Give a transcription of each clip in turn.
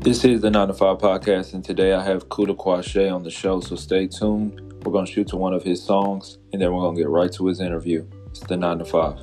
This is the 9 to 5 podcast, and today I have Kuda Kwashé on the show, so stay tuned. We're going to shoot to one of his songs, and then we're going to get right to his interview. It's the 9 to 5.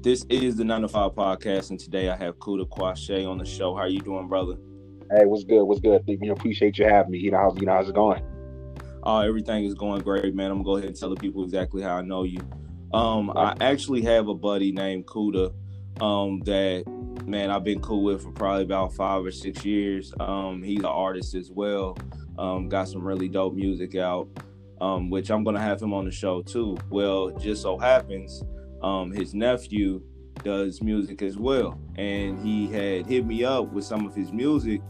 This is the Nine to Five podcast, and today I have Kuda Kwashé on the show. How you doing, brother? Hey, what's good? What's good? You know, appreciate you having me. You know, how's you know how's it going? Uh, everything is going great, man. I'm gonna go ahead and tell the people exactly how I know you. Um, I actually have a buddy named Kuda, um, that man I've been cool with for probably about five or six years. Um, he's an artist as well. Um, got some really dope music out, um, which I'm gonna have him on the show too. Well, just so happens, um, his nephew does music as well, and he had hit me up with some of his music.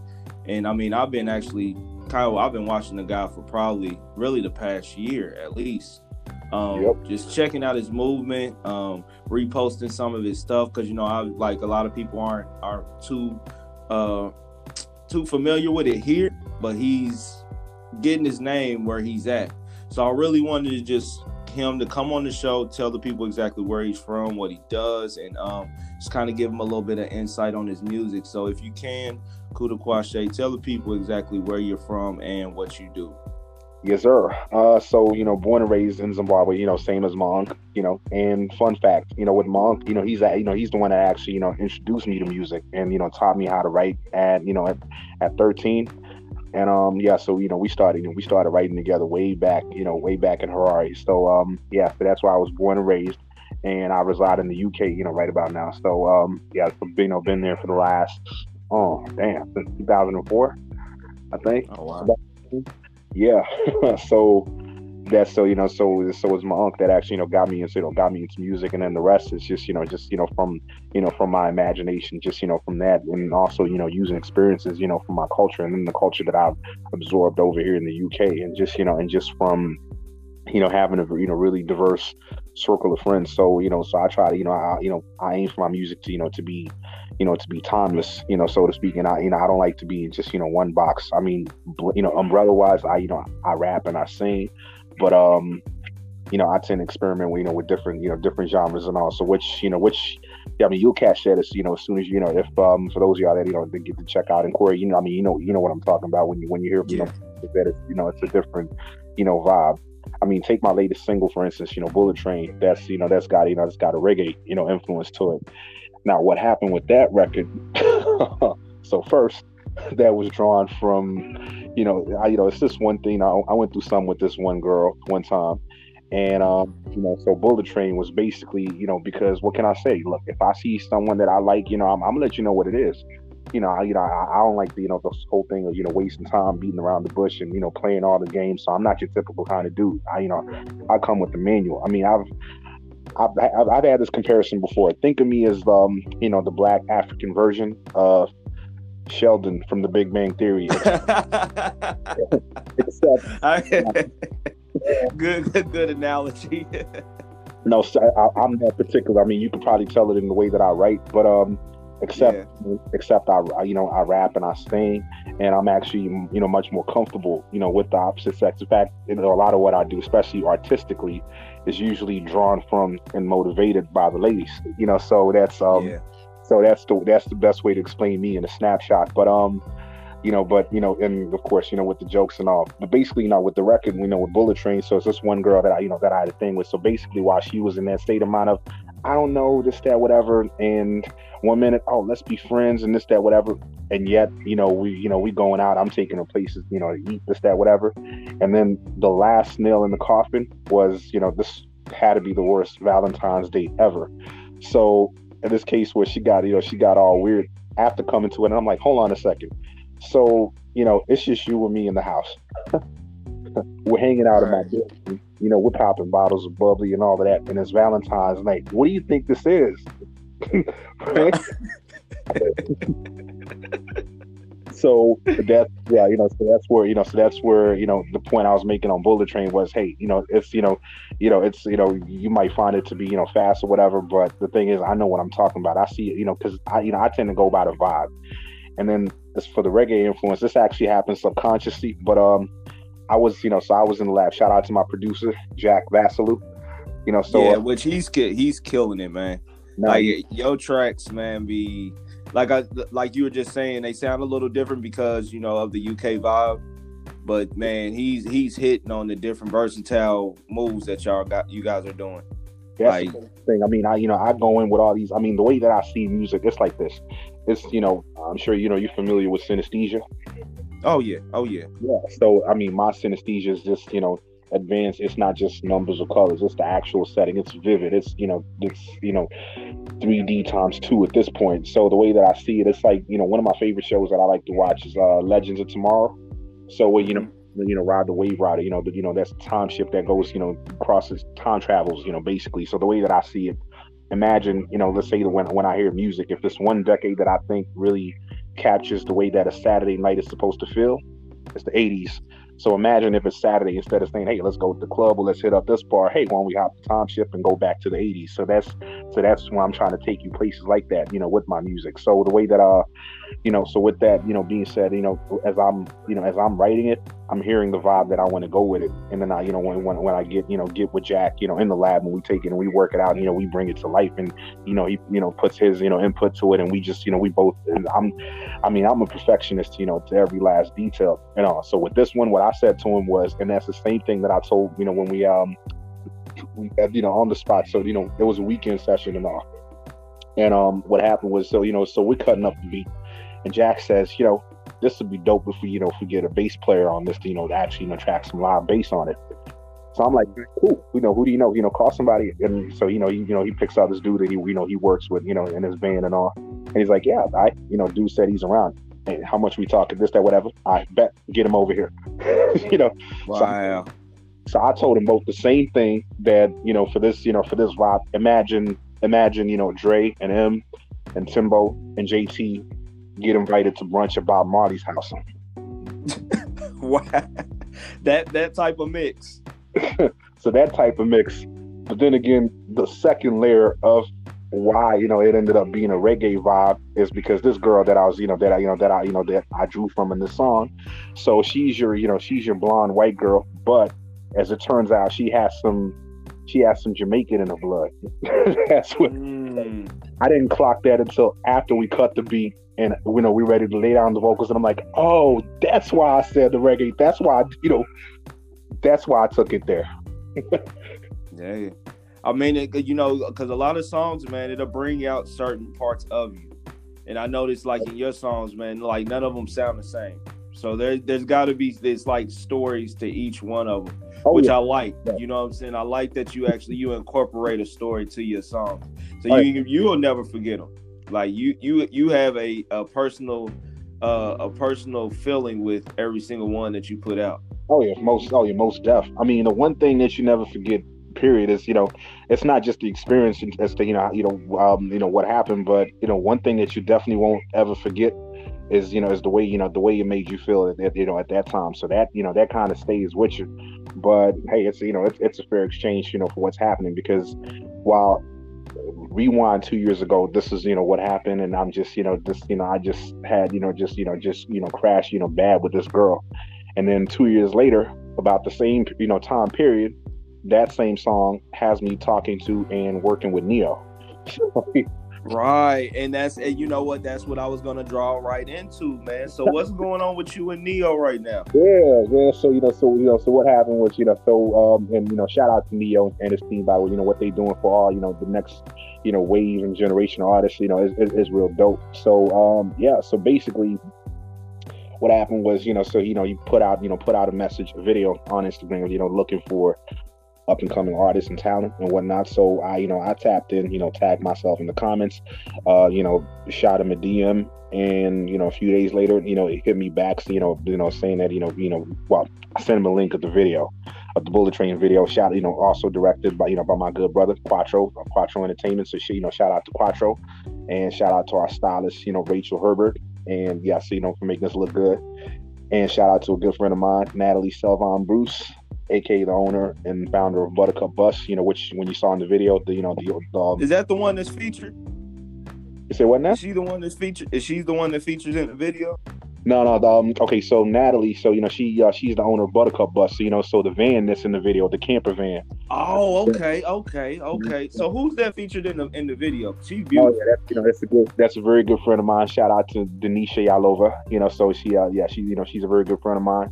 And I mean, I've been actually Kyle, I've been watching the guy for probably really the past year at least. Um, yep. just checking out his movement, um, reposting some of his stuff because you know I like a lot of people aren't aren't too uh too familiar with it here, but he's getting his name where he's at. So I really wanted to just him to come on the show, tell the people exactly where he's from, what he does, and um, just kind of give him a little bit of insight on his music. So if you can, Kuda Kwashé, tell the people exactly where you're from and what you do. Yes, sir. Uh, so you know, born and raised in Zimbabwe, you know, same as Monk, you know. And fun fact, you know, with Monk, you know, he's you know he's the one that actually you know introduced me to music and you know taught me how to write at you know at 13 and um, yeah, so you know, we started you know, we started writing together way back, you know, way back in Harare. So um, yeah, so that's where I was born and raised, and I reside in the UK, you know, right about now. So um, yeah, you know, been there for the last oh damn since 2004, I think. Oh wow. Yeah, so that's so you know so so was my uncle that actually you know got me into you know got me into music and then the rest is just you know just you know from you know from my imagination just you know from that and also you know using experiences you know from my culture and then the culture that I've absorbed over here in the UK and just you know and just from you know having a you know really diverse circle of friends so you know so I try to you know I you know I aim for my music to you know to be you know to be timeless you know so to speak and I you know I don't like to be in just you know one box I mean you know umbrella wise I you know I rap and I sing but um, you know, I tend to experiment, with, you know, with different, you know, different genres and all. So which, you know, which, yeah, I mean, you'll catch that as, you know, as soon as you know, if um, for those of y'all that you know, they get to check out and Corey, you know, I mean, you know, you know what I'm talking about when you when you hear, you know, that it's, you know, it's a different, you know, vibe. I mean, take my latest single for instance, you know, Bullet Train. That's you know, that's got you know, that's got a reggae, you know, influence to it. Now, what happened with that record? so first, that was drawn from you know, I, you know, it's this one thing. I, I went through some with this one girl one time, and um, you know, so Bullet Train was basically, you know, because what can I say? Look, if I see someone that I like, you know, I'm, I'm gonna let you know what it is. You know, I, you know, I, I don't like the, you know, the whole thing of you know wasting time beating around the bush and you know playing all the games. So I'm not your typical kind of dude. I, you know, I come with the manual. I mean, I've I've, I've, I've, had this comparison before. Think of me as, um, you know, the black African version of Sheldon from The Big Bang Theory. Except, good, good, good analogy. no, I, am not particular. I mean, you could probably tell it in the way that I write, but um, except yeah. except I, you know, I rap and I sing, and I'm actually, you know, much more comfortable, you know, with the opposite sex. In fact, you know, a lot of what I do, especially artistically, is usually drawn from and motivated by the ladies. You know, so that's um. Yeah so that's the that's the best way to explain me in a snapshot. But um, you know, but you know, and of course, you know, with the jokes and all. But basically, you know, with the record, we know with Bullet Train. So it's this one girl that I, you know, that I had a thing with. So basically, while she was in that state of mind of, I don't know this, that, whatever, and one minute, oh, let's be friends, and this, that, whatever, and yet, you know, we, you know, we going out. I'm taking her places, you know, eat this, that, whatever, and then the last nail in the coffin was, you know, this had to be the worst Valentine's Day ever. So in this case where she got, you know, she got all weird after coming to it. And I'm like, hold on a second. So, you know, it's just you and me in the house. we're hanging out right. in my bedroom. You know, we're popping bottles of bubbly and all of that. And it's Valentine's night. What do you think this is? so that's yeah, you know, so that's where you know, so that's where you know the point I was making on Bullet Train was, hey, you know, it's you know, you know, it's you know, you might find it to be you know fast or whatever, but the thing is, I know what I'm talking about. I see it, you know, because I you know I tend to go by the vibe, and then as for the reggae influence, this actually happens subconsciously, but um, I was you know, so I was in the lab. Shout out to my producer Jack Vassalou, you know, so yeah, uh, which he's he's killing it, man. like your tracks, man, be like I like you were just saying, they sound a little different because you know of the UK vibe. But man, he's he's hitting on the different versatile moves that y'all got you guys are doing. That's like, the thing. I mean, I you know I go in with all these. I mean, the way that I see music, it's like this. It's you know I'm sure you know you're familiar with synesthesia. Oh yeah, oh yeah. Yeah. So I mean, my synesthesia is just you know advanced. It's not just numbers or colors. It's the actual setting. It's vivid. It's you know it's you know 3D times two at this point. So the way that I see it, it's like you know one of my favorite shows that I like to watch is uh, Legends of Tomorrow. So you know you know, ride the wave rider, you know, the, you know, that's time ship that goes, you know, crosses time travels, you know, basically. So the way that I see it, imagine, you know, let's say when when I hear music, if this one decade that I think really captures the way that a Saturday night is supposed to feel, it's the 80s. So imagine if it's Saturday instead of saying, "Hey, let's go to the club or let's hit up this bar." Hey, why don't we hop the time ship and go back to the '80s? So that's so that's why I'm trying to take you places like that, you know, with my music. So the way that uh, you know, so with that, you know, being said, you know, as I'm, you know, as I'm writing it, I'm hearing the vibe that I want to go with it, and then I, you know, when, when when I get, you know, get with Jack, you know, in the lab and we take it and we work it out, and, you know, we bring it to life, and you know, he, you know, puts his, you know, input to it, and we just, you know, we both, I'm, I mean, I'm a perfectionist, you know, to every last detail, you know. So with this one, what I said to him was, and that's the same thing that I told, you know, when we, um, we, you know, on the spot. So you know, it was a weekend session and all. And um, what happened was, so you know, so we're cutting up the beat, and Jack says, you know, this would be dope if we, you know, if we get a bass player on this, to, you know, to actually, you know, track some live bass on it. So I'm like, cool. You know, who do you know? You know, call somebody. And so, you know, he, you know, he picks out this dude that he, you know, he works with, you know, in his band and all. And he's like, yeah, I, you know, dude said he's around. Hey, how much we talking? This, that, whatever. I bet get him over here. you know. Wow. So, so I told him both the same thing that, you know, for this, you know, for this vibe, imagine, imagine, you know, Dre and M and Timbo and JT get invited to brunch at Bob Marley's house. wow, that that type of mix. so that type of mix. But then again, the second layer of why you know it ended up being a reggae vibe is because this girl that I was you know that I you know that I you know that I drew from in the song. So she's your you know she's your blonde white girl, but as it turns out, she has some she has some Jamaican in her blood. That's what mm. I didn't clock that until after we cut the beat and you know we ready to lay down the vocals and i'm like oh that's why i said the reggae. That's why you know that's why i took it there. Yeah. I mean it, you know because a lot of songs man it'll bring out certain parts of you. And i noticed like in your songs man like none of them sound the same so there, there's got to be this like stories to each one of them oh, which yeah. i like yeah. you know what i'm saying i like that you actually you incorporate a story to your songs so you you will never forget them like you you you have a, a personal uh, a personal feeling with every single one that you put out. Oh yeah, most oh yeah, most deaf. I mean, the one thing that you never forget, period, is you know, it's not just the experience as to you know you know um, you know what happened, but you know one thing that you definitely won't ever forget is you know is the way you know the way it made you feel at, you know at that time. So that you know that kind of stays with you. But hey, it's you know it's, it's a fair exchange you know for what's happening because while rewind two years ago this is you know what happened and i'm just you know just you know i just had you know just you know just you know crash you know bad with this girl and then two years later about the same you know time period that same song has me talking to and working with Ne-Yo Right, and that's and you know what? That's what I was gonna draw right into, man. So what's going on with you and Ne-Yo right now? Yeah, yeah. So you know, so you know, so what happened was you know, so um, and you know, shout out to Ne-Yo and his team by you know what they doing for all you know the next you know wave and generation of artists. You know, is, is, is real dope. So um, yeah. So basically, what happened was you know, so you know, you put out you know put out a message, a video on Instagram, you know, looking for up and coming artists and talent and whatnot. So I, you know, I tapped in, you know, tagged myself in the comments, uh, you know, shot him a DM, and you know, a few days later, you know, he hit me back, you know, you know, saying that, you know, you know, well, I sent him a link of the video, of the Bullet Train video. Shot, you know, also directed by, you know, by my good brother Quattro, Quattro Entertainment. So, she, you know, shout out to Quattro, and shout out to our stylist, you know, Rachel Herbert, and yeah, so you know, for making us look good. And shout out to a good friend of mine, Natalie Selvon Bruce, aka the owner and founder of Buttercup Bus. You know, which when you saw in the video, the you know the, the is that the one that's featured? You say what now? Is she the one that's featured? Is she the one that features in the video? No, no. The, um, okay, so Natalie, so you know she uh, she's the owner of Buttercup Bus. So you know, so the van that's in the video, the camper van. Oh, okay, okay, okay. So who's that featured in the in the video? She's beautiful. Oh, yeah, that's, you know, that's a good, that's a very good friend of mine. Shout out to Denisha Yalova. You know, so she, uh, yeah, she, you know, she's a very good friend of mine.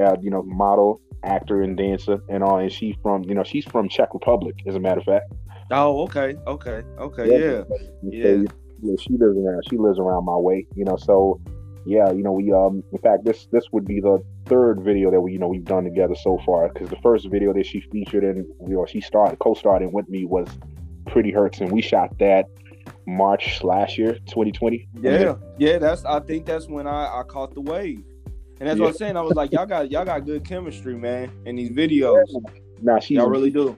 Uh, you know, model, actor, and dancer, and all. And she's from, you know, she's from Czech Republic, as a matter of fact. Oh, okay, okay, okay, yeah, yeah. So, yeah, she lives around. She lives around my way, you know. So, yeah, you know, we um, in fact, this this would be the third video that we you know we've done together so far because the first video that she featured in, you know, she started co-starring with me was Pretty Hurts, and we shot that March last year, 2020. Yeah, yeah, that's. I think that's when I I caught the wave, and that's yeah. what I'm saying. I was like, y'all got y'all got good chemistry, man, in these videos. Nah, she y'all really do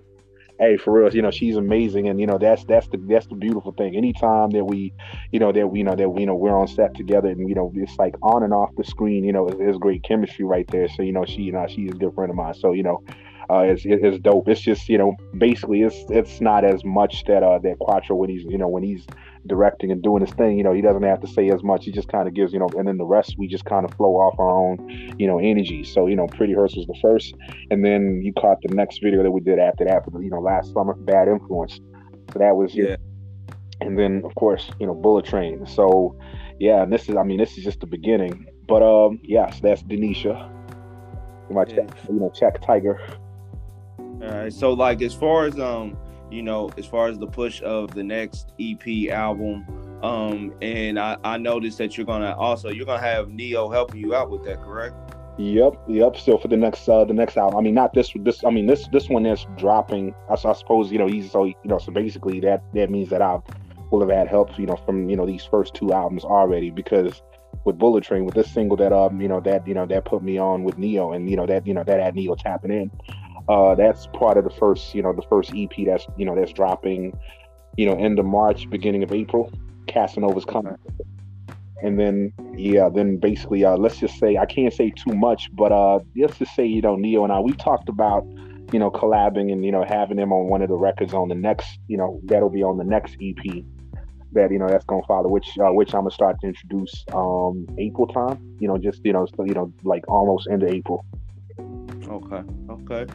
hey, for real, you know, she's amazing, and you know, that's that's the that's the beautiful thing. Anytime that we, you know, that we you know that we you know we're on set together, and you know, it's like on and off the screen, you know, there's great chemistry right there. So you know, she you know she's a good friend of mine. So you know, uh, it's, it's dope. It's just you know basically it's it's not as much that uh that Quattro when he's you know when he's directing and doing his thing. You know he doesn't have to say as much. He just kind of gives you know, and then the rest we just kind of flow off our own you know energy. So you know Pretty Hurts was the first, and then you caught the next video that we did after that, you know last summer, Bad Influence. So that was yeah. And then of course you know Bullet Train. So yeah, and this is I mean this is just the beginning. But um yes, that's Denisha. My yeah. check, you know, check Tiger. All right. So like as far as um, you know, as far as the push of the next EP album, um, and I, I noticed that you're gonna also you're gonna have Ne-Yo helping you out with that, correct? Yep, yep. So for the next uh the next album, I mean not this this I mean this this one is dropping. I, I suppose you know he's so you know so basically that that means that I will have had help you know from you know these first two albums already because with Bullet Train with this single that um you know that you know that put me on with Ne-Yo and you know that you know that had Ne-Yo tapping in. Uh, that's part of the first, you know, the first EP that's, you know, that's dropping, you know, end of March, beginning of April. Casanova's coming. And then, yeah, then basically, uh, let's just say, I can't say too much, but uh, let's just say, you know, Ne-Yo and I, we talked about, you know, collabing and, you know, having them on one of the records on the next, you know, that'll be on the next EP that, you know, that's to follow, which, uh, which I'm to start to introduce um, April time, you know, just, you know, so, you know, like almost end of April. Okay. Okay.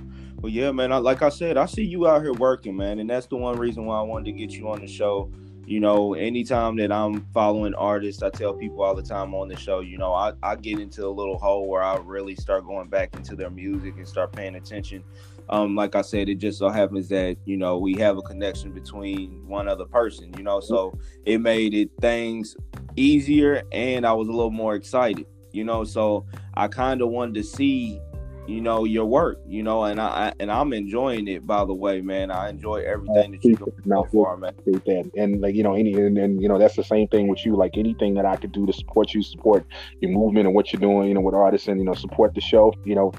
Well, yeah, man. I, like I said, I see you out here working, man, and that's the one reason why I wanted to get you on the show. You know, anytime that I'm following artists, I tell people all the time on the show, you know, I, I get into a little hole where I really start going back into their music and start paying attention. Um, like I said, it just so happens that, you know, we have a connection between one other person, you know, so it made it things easier and I was a little more excited, you know, so I kind of wanted to see you know your work you know and i and i'm enjoying it by the way man i enjoy everything that you're doing so far man that. and like you know any and, and you know that's the same thing with you like anything that i could do to support you support your movement and what you're doing you know with artists and you know support the show you know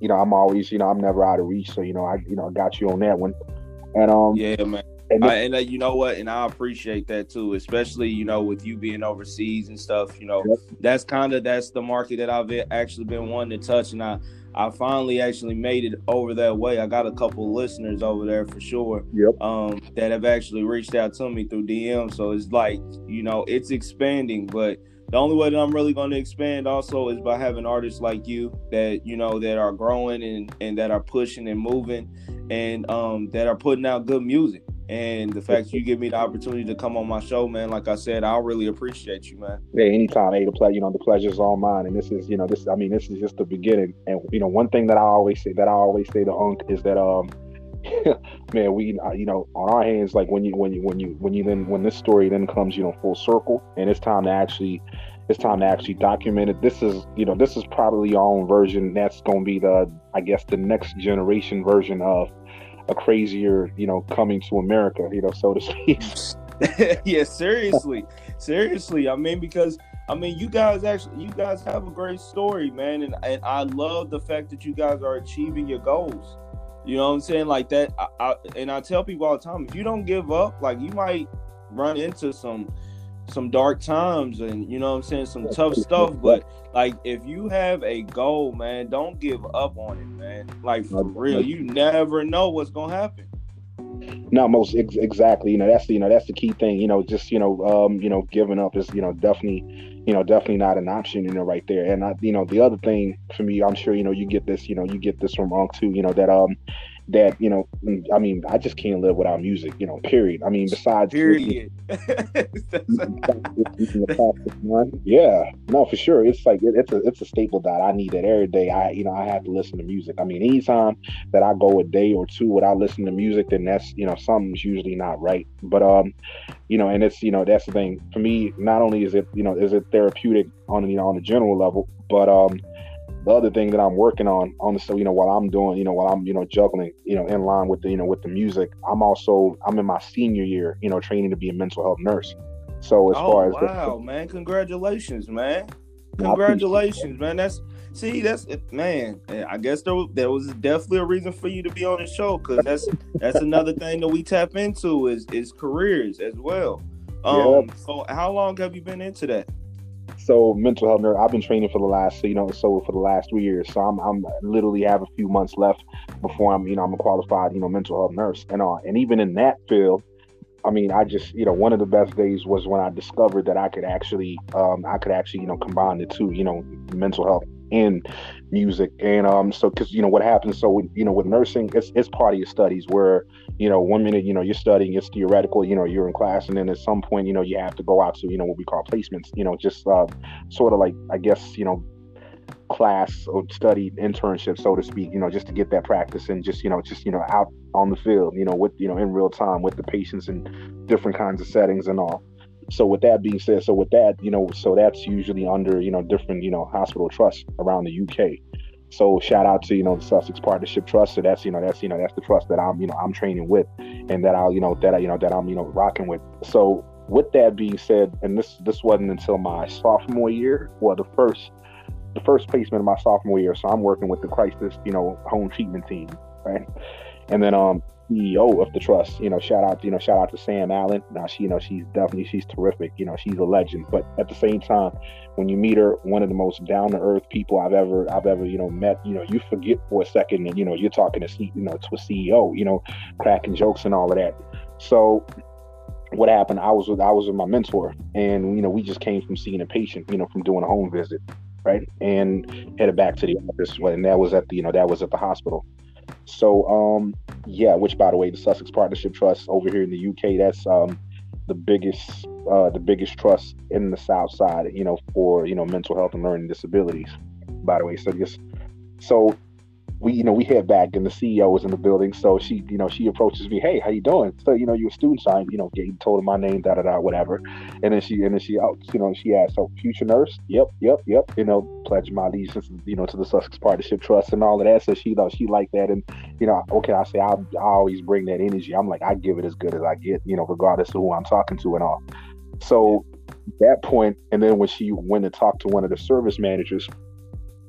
you know i'm always you know i'm never out of reach so you know i you know i got you on that one and um yeah man and, I, and uh, you know what, and I appreciate that too, especially you know with you being overseas and stuff. You know, yep. that's kind of that's the market that I've actually been wanting to touch, and I I finally actually made it over that way. I got a couple listeners over there for sure. Yep. Um, that have actually reached out to me through DM. So it's like, you know, it's expanding, but the only way that I'm really going to expand also is by having artists like you that, you know, that are growing and, and that are pushing and moving and um, that are putting out good music. And the fact you give me the opportunity to come on my show, man, like I said, I really appreciate you, man. Yeah, anytime. Hey, the play, you know, the pleasure's all mine. And this is, you know, this. I mean, this is just the beginning. And you know, one thing that I always say, that I always say to Unc is that, um, man, we, uh, you know, on our hands, like when you, when you, when you, when you then, when this story then comes, you know, full circle, and it's time to actually it's time to actually document it. This is, you know, this is probably your own version. That's going to be the, I guess, the next generation version of a crazier, you know, coming to America, you know, so to speak. yeah, seriously, seriously. I mean, because I mean, you guys actually, you guys have a great story, man, and and I love the fact that you guys are achieving your goals. You know what I'm saying? Like that, I, I, and I tell people all the time, if you don't give up, like you might run into some some dark times and you know what I'm saying some tough stuff but like if you have a goal man don't give up on it man like for real you never know what's gonna happen no most ex- exactly you know that's the, you know that's the key thing you know just you know um you know giving up is you know definitely you know definitely not an option you know right there and I, you know the other thing for me i'm sure you know you get this you know you get this from Unc too you know that um that you know i mean i just can't live without music you know period. I mean besides period. yeah no for sure. It's like it, it's a it's a staple that i need that every day. I you know i have to listen to music. I mean anytime that i go a day or two without listening to music then that's you know something's usually not right. But um you know and it's you know that's the thing. For me not only is it you know is it therapeutic on you know on a general level but um the other thing that I'm working on on the so you know while I'm doing you know while I'm you know juggling you know in line with the you know with the music I'm also I'm in my senior year you know training to be a mental health nurse. So as oh, far as wow the, man congratulations man. Congratulations man. That's see that's man I guess there, there was definitely a reason for you to be on the show because that's that's another thing that we tap into is is careers as well. Um yep. so how long have you been into that so mental health nurse i've been training for the last you know so for the last three years. So i'm, I'm literally have a few months left before i'm you know i'm a qualified you know mental health nurse and uh and even in that field i mean i just you know one of the best days was when i discovered that i could actually um i could actually you know combine the two you know mental health and music and um so because you know what happens so with, you know with nursing it's it's part of your studies where you know one minute you know you're studying it's theoretical you know you're in class and then at some point you know you have to go out to you know what we call placements you know just uh, sort of like i guess you know class or study internship so to speak you know just to get that practice and just you know just you know out on the field you know with you know in real time with the patients in different kinds of settings and all so with that being said, so with that, you know, so that's usually under, you know, different, you know, hospital trusts around the UK. So shout out to, you know, the Sussex Partnership Trust. So that's, you know, that's, you know, that's the trust that I'm, you know, I'm training with and that I'll, you know, that I, you know, that I'm, you know, rocking with. So with that being said, and this this wasn't until my sophomore year, well, the first the first placement of my sophomore year. So I'm working with the crisis, you know, home treatment team, right? And then um CEO of the trust. You know, shout out, you know, shout out to Sam Allen. Now she, you know, she's definitely she's terrific. You know, she's a legend. But at the same time, when you meet her, one of the most down to earth people I've ever I've ever you know met. You know, you forget for a second, and you know, you're talking to you know to a CEO. You know, cracking jokes and all of that. So what happened i was with i was with my mentor and you know we just came from seeing a patient you know from doing a home visit right and headed back to the office and that was at the you know that was at the hospital so um yeah, which by the way, the Sussex Partnership Trust over here in the UK, that's um the biggest uh the biggest trust in the South Side, you know, for you know mental health and learning disabilities. By the way, so just so we you know we head back and the CEO was in the building, so she you know she approaches me, hey, how you doing? So you know you're a student, so I you know told her my name, da da da, whatever, and then she and then she out you know she asked, so future nurse, yep, yep, yep, you know pledge my allegiance you know to the Sussex Partnership Trust and all of that. So she you know she liked that, and you know okay, I say I, I always bring that energy. I'm like I give it as good as I get, you know, regardless of who I'm talking to and all. So that point, and then when she went and talked to one of the service managers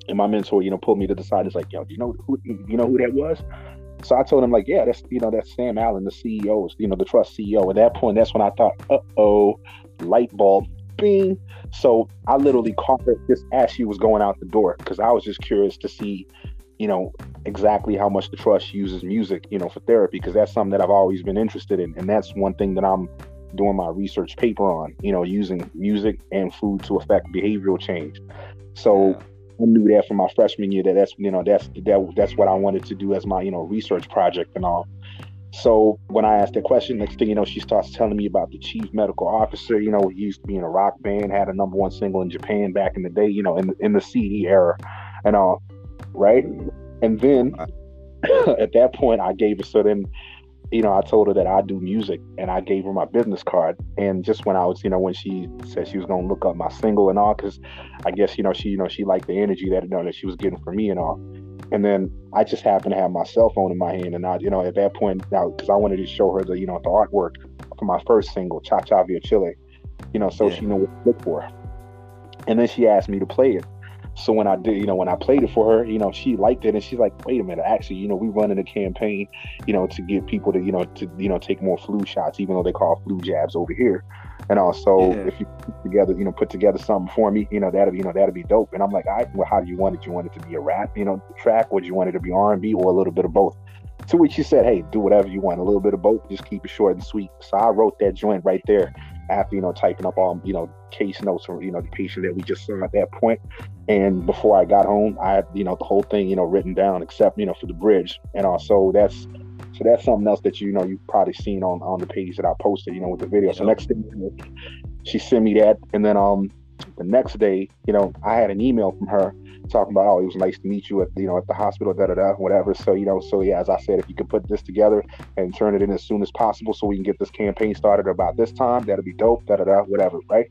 and my mentor, you know, pulled me to the side. It's like, yo, do you know who you know who that was? So I told him like, yeah, that's you know that's Sam Allen, the CEO, you know, the trust CEO. At that point, that's when I thought, uh oh, light bulb, bing. So I literally caught her just as she was going out the door because I was just curious to see, you know, exactly how much the trust uses music, you know, for therapy because that's something that I've always been interested in, and that's one thing that I'm doing my research paper on, you know, using music and food to affect behavioral change. So I knew that from my freshman year that that's you know that's that that's what I wanted to do as my you know research project and all. So when I asked that question, next thing you know, she starts telling me about the chief medical officer. You know, he used to be in a rock band, had a number one single in Japan back in the day. You know, in in the CD era, and all, right. And then at that point, I gave her so then you know, I told her that I do music and I gave her my business card. And just when I was, you know, when she said she was going to look up my single and all, because I guess, you know, she, you know, she liked the energy that, you know, that she was getting from me and all. And then I just happened to have my cell phone in my hand. And I, you know, at that point, now, because I wanted to show her the, you know, the artwork for my first single, Cha Cha Via Chile, you know, so yeah. she knew what to look for. And then she asked me to play it. So when I did, you know, when I played it for her, you know, she liked it, and she's like, "Wait a minute, actually, you know, we running a campaign, you know, to get people to, you know, to you know take more flu shots, even though they call flu jabs over here." And also, yeah. if you put together, you know, put together something for me, you know, that'd you know that'd be dope. And I'm like, "All right, well, how do you want it? You want it to be a rap, you know, track, or do you want it to be R and B, or a little bit of both?" To which she said, "Hey, do whatever you want, a little bit of both. Just keep it short and sweet." So I wrote that joint right there after you know typing up all you know case notes from you know the patient that we just saw at that point. And before I got home, I had you know the whole thing you know written down except you know for the bridge. And also that's so that's something else that you know you've probably seen on on the page that I posted you know with the video. So next thing she sent me that, and then um the next day you know I had an email from her talking about, oh, it was nice to meet you at you know at the hospital, da da da, whatever. So you know, so yeah, as I said, if you could put this together and turn it in as soon as possible, so we can get this campaign started about this time, that'd be dope, da da da, whatever, right?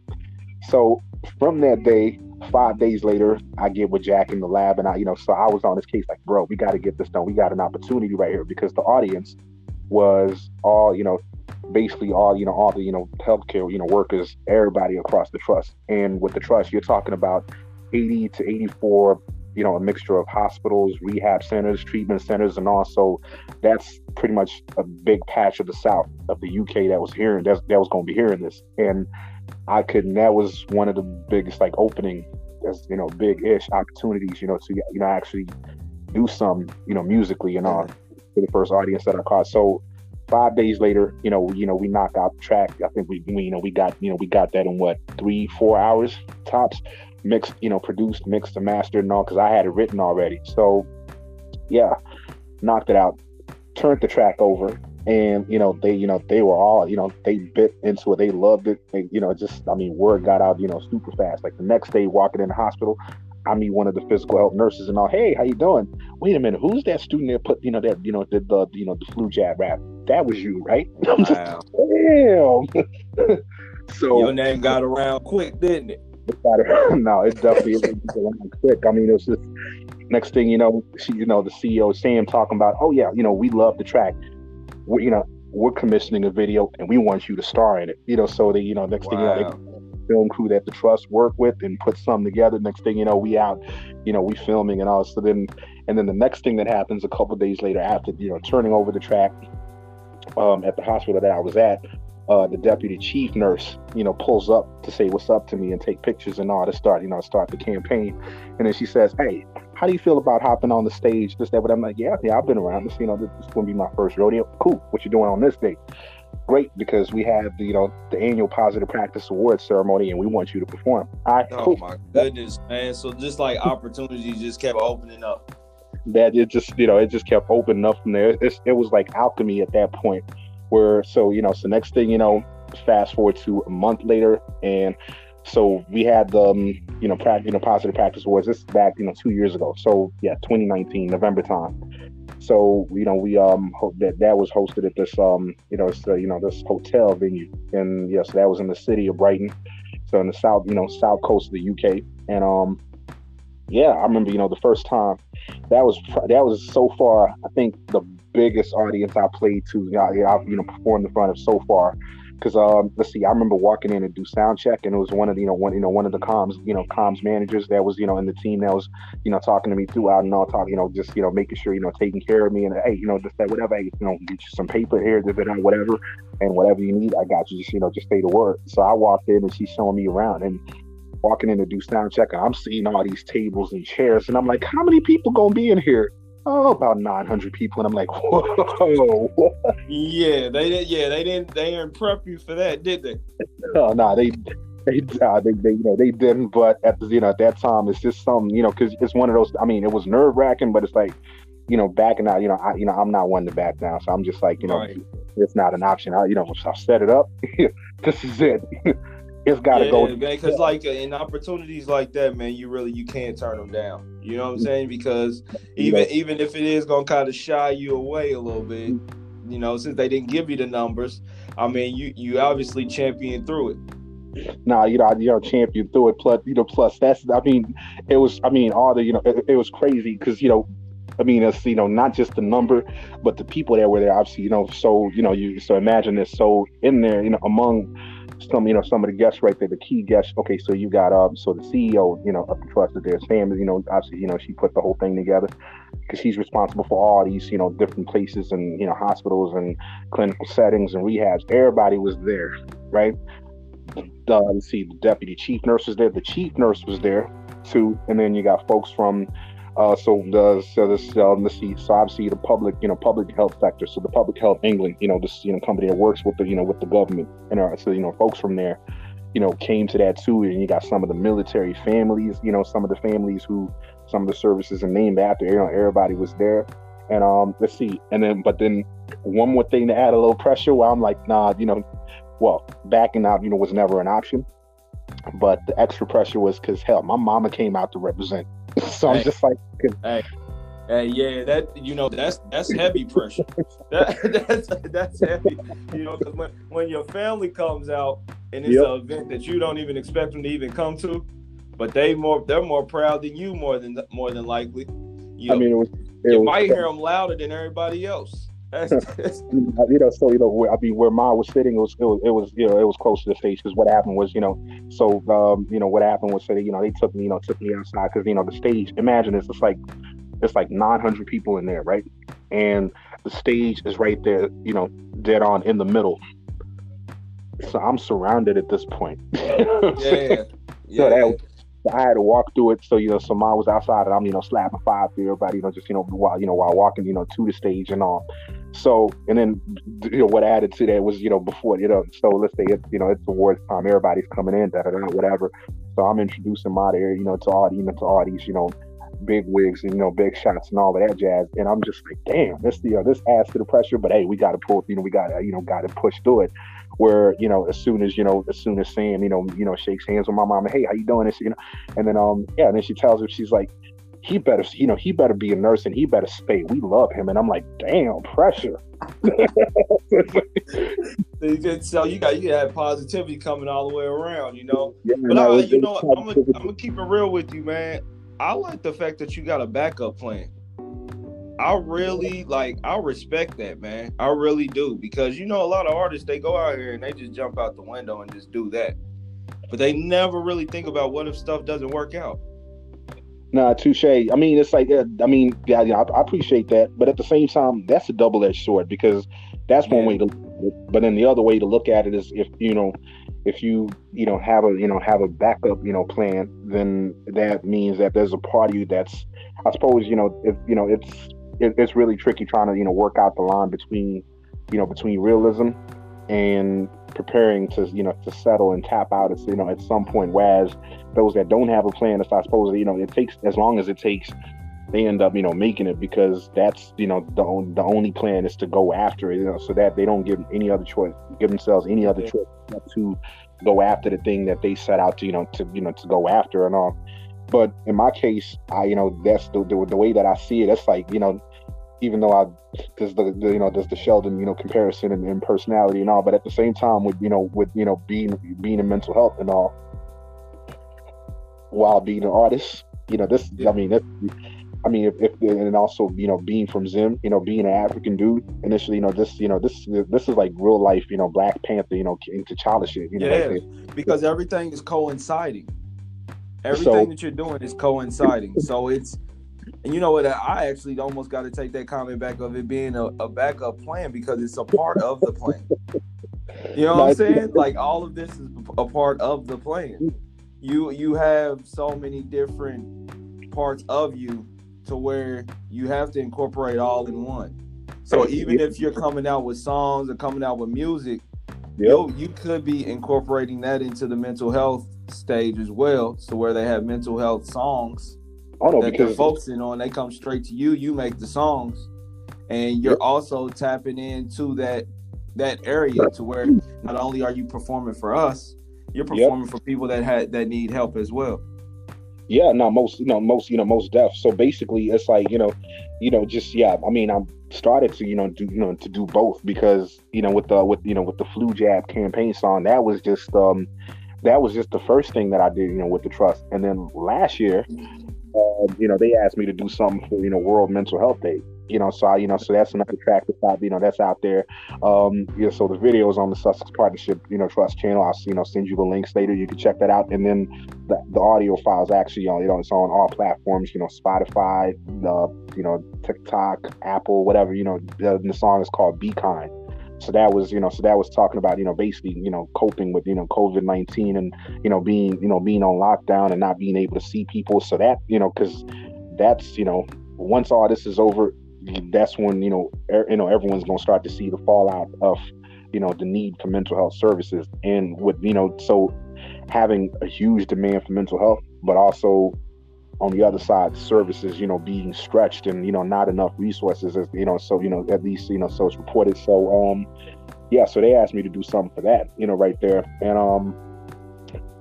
So from that day, five days later, I get with Jack in the lab, and I, you know, so I was on this case like, bro, we got to get this done. We got an opportunity right here because the audience was all, you know, basically all, you know, all the, you know, healthcare, you know, workers, everybody across the trust. And with the trust, you're talking about 80 to 84 you know a mixture of hospitals rehab centers treatment centers and also that's pretty much a big patch of the south of the uk that was hearing that, that was going to be hearing this. And i could and that was one of the biggest like opening as you know big ish opportunities you know to you know actually do some you know musically and all for the first audience that i caught. So five days later, you know, you know, we knocked out the track. I think we, we, you know, we got, you know, we got that in what three, four hours tops mixed, you know, produced, mixed, and mastered and all because I had it written already. So yeah, knocked it out, turned the track over, and you know they, you know they were all, you know, they bit into it, they loved it, and you know, just I mean, word got out, you know, super fast. Like the next day, walking in the hospital, I meet one of the physical health nurses and all. Hey, how you doing? Wait a minute, who's that student that put you know that you know did the you know the flu jab rap? That was you, right? I'm just damn. so your name got around quick, didn't it? no, it definitely quick. I mean, it's just next thing you know, she, you know, the CEO Sam talking about, oh yeah, you know, we love the track. We, you know, we're commissioning a video and we want you to star in it. You know, so the you know next wow. thing you know, they, film crew that the trust work with and put something together. Next thing you know, we out, you know, we filming and all. So then, and then the next thing that happens a couple days later after you know turning over the track um, at the hospital that I was at, uh, the deputy chief nurse, you know, pulls up to say what's up to me and take pictures and all to start, you know, start the campaign. And then she says, "Hey, how do you feel about hopping on the stage? This, that, but I'm like, yeah, yeah, I've been around this. You know, this, this is going to be my first rodeo. Cool. What you doing on this day? Great, because we have the, you know, the annual Positive Practice Awards ceremony, and we want you to perform. Right, oh cool. my goodness, man! So just like opportunities just kept opening up. That it just, you know, it just kept opening up from there. It's, it was like alchemy at that point where so you know so next thing you know fast forward to a month later and so we had the um, you know pra- you know positive practice awards this back you know two years ago so yeah 2019 november time so you know we um hope that that was hosted at this um you know it's, uh, you know this hotel venue. And yes that was in the city of brighton. So in the south you know south coast of the uk and um yeah i remember you know the first time. That was that was so far i think the biggest audience I played to, you know, I've you know performed in front of so far. Because um, let's see, I remember walking in and do sound check, and it was one of the, you know one you know one of the comms you know comms managers that was you know in the team that was you know talking to me throughout and all talking you know just you know making sure you know taking care of me and hey you know just that whatever hey, you know get you some paper here whatever and whatever you need I got you just you know just stay to work. So I walked in and she's showing me around and walking in to do sound check and I'm seeing all these tables and chairs and I'm like how many people gonna be in here? Oh, about 900 people. And I'm like, whoa. yeah, they didn't. Yeah, they didn't, they didn't prep you for that, did they? No, no, nah, they, they, uh, they, they, you know, they didn't. But at the, you know, at that time, it's just some, you know, because it's one of those. I mean, it was nerve wracking, but it's like, you know, backing out. You know, I, you know, I'm not one to back down, so I'm just like, you know, right. it's not an option. I, you know, I'll set it up. this is it. It's got to yeah, go. Because like in opportunities like that, man, you really you can't turn them down. You know what I'm saying? Because even yeah. even if it is gonna kind of shy you away a little bit, you know, since they didn't give you the numbers, I mean, you you obviously champion through it. Nah, you know, you know, champion through it. Plus, you know, plus that's, I mean, it was, I mean, all the, you know, it, it was crazy because, you know, I mean, it's you know not just the number, but the people that were there. Obviously, you know, so you know, you so imagine this. So in there, you know, among some, you know, some of the guests right there, the key guests. Okay, so you got um, so the CEO, you know, of the trust is there. Sam, you know, obviously, you know, she put the whole thing together because she's responsible for all these, you know, different places and you know, hospitals and clinical settings and rehabs. Everybody was there, right? The, let's see, the deputy chief nurse was there. The chief nurse was there too, and then you got folks from Uh, so the so this uh, let's see, so obviously the public, you know, public health sector. So the Public Health England, you know, this you know company that works with the you know with the government, and uh, so you know folks from there, you know, came to that too. And you got some of the military families, you know, some of the families who some of the services are named after. You know, everybody was there. And um, let's see, and then but then one more thing to add a little pressure. Where I'm like, nah, you know, well, backing out, you know, was never an option. But the extra pressure was because hell, my mama came out to represent. So hey, I'm just like, hey, hey, yeah, that you know, that's that's heavy pressure. that, that's that's heavy, you know, because when when your family comes out and it's yep. an event that you don't even expect them to even come to, but they more they're more proud than you more than more than likely. You know, I mean, it was, it you was, might hear them louder than everybody else. You know, so you know, I mean, where Ma was sitting, it was, it was, it was, you know, it was close to the stage. Because what happened was, you know, so um, you know, what happened was, that, you know, they took me, you know, took me outside because you know the stage. Imagine this, it's like, it's like 900 people in there, right? And the stage is right there, you know, dead on in the middle. So I'm surrounded at this point. yeah, yeah. So that, I had to walk through it. So, you know, so Ma was outside and I'm, you know, slapping five for everybody, you know, just, you know, while, you know, while walking, you know, to the stage and all. So, and then, you know, what added to that was, you know, before, you know, so let's say it's, you know, it's awards time, everybody's coming in, da da da, whatever. So I'm introducing Ma there, you know, to all, you know, to all these, you know, big wigs and, you know, big shots and all of that jazz. And I'm just like, damn, this, you know, this adds to the pressure, but hey, we got to pull, you know, we got to, you know, got to push through it where you know as soon as you know as soon as Sam you know you know shakes hands with my mom hey how you doing this you know and then um yeah and then she tells her she's like he better you know he better be a nurse and he better stay we love him. And I'm like damn pressure. So you got you got positivity coming all the way around you know? Yeah, but I, you know I'm gonna, I'm gonna keep it real with you man. I like the fact that you got a backup plan. I really like I respect that, man. I really do. Because you know a lot of artists they go out here and they just jump out the window and just do that. But they never really think about what if stuff doesn't work out. Nah, touche. I mean, it's like, uh, I mean, yeah, yeah, I, I, appreciate that, but at the same time, that's a double-edged sword because that's one yeah. way to. But then the other way to look at it is if you know, if you you know have a you know have a backup you know plan, then that means that there's a part of you that's, I suppose you know, if you know, it's it, it's really tricky trying to you know work out the line between you know between realism and preparing to you know to settle and tap out at you know at some point. Whereas those that don't have a plan, I suppose you know it takes as long as it takes, they end up you know making it because that's you know the only, the only plan is to go after it, you know, so that they don't give any other choice, give themselves any other choice to go after the thing that they set out to you know to you know to go after and all. But in my case, I you know that's the, the, the way that I see it. It's like you know even though I there's the, the, you know there's the Sheldon you know comparison and, and, personality and all, but at the same time with you know with you know being being in mental health and all, while being an artist, you know this I mean it, I mean if, if and also you know being from Zim, you know being an African dude initially, you know this you know this this is like real life you know Black Panther you know into T'Challa shit. You know, yeah, like because everything is coinciding. Everything so, that you're doing is coinciding, so it's and you know what? I actually almost got to take that comment back of it being a, a backup plan because it's a part of the plan. You know what I'm saying? Like all of this is a part of the plan. You you have so many different parts of you to where you have to incorporate all in one. So even if you're coming out with songs or coming out with music, yep. you could be incorporating that into the mental health stage as well. So where they have mental health songs Oh no, that because they're focusing on. They come straight to you. You make the songs, and you're yep. also tapping into that that area to where not only are you performing for us, you're performing yep. for people that had that need help as well. Yeah, no, most you know, most you know, most deaf. So basically, it's like you know, you know, just yeah. I mean, I'm started to you know do you know to do both because you know with the with you know with the flu jab campaign song that was just um that was just the first thing that I did you know with the trust, and then last year uh, you know, they asked me to do something for you know World Mental Health Day. You know, so I, you know, so that's another track that's out, you know, that's out there. Um, yeah, so the video is on the Sussex Partnership, you know, Trust channel. I'll, you know, send you the links later. You can check that out. And then the, the audio files actually, you know, it's on all platforms. You know, Spotify, the, you know, TikTok, Apple, whatever. You know, the, the song is called "Be Kind." So that was, you know, so that was talking about, you know, basically, you know, coping with, you know, COVID nineteen and, you know, being, you know, being on lockdown and not being able to see people. So that, you know, because that's you know once all this is over, that's when you know er, you know everyone's going to start to see the fallout of you know the need for mental health services and with you know so having a huge demand for mental health but also on the other side services you know being stretched and you know not enough resources as you know so you know at least you know so it's reported so um yeah so they asked me to do something for that you know right there and um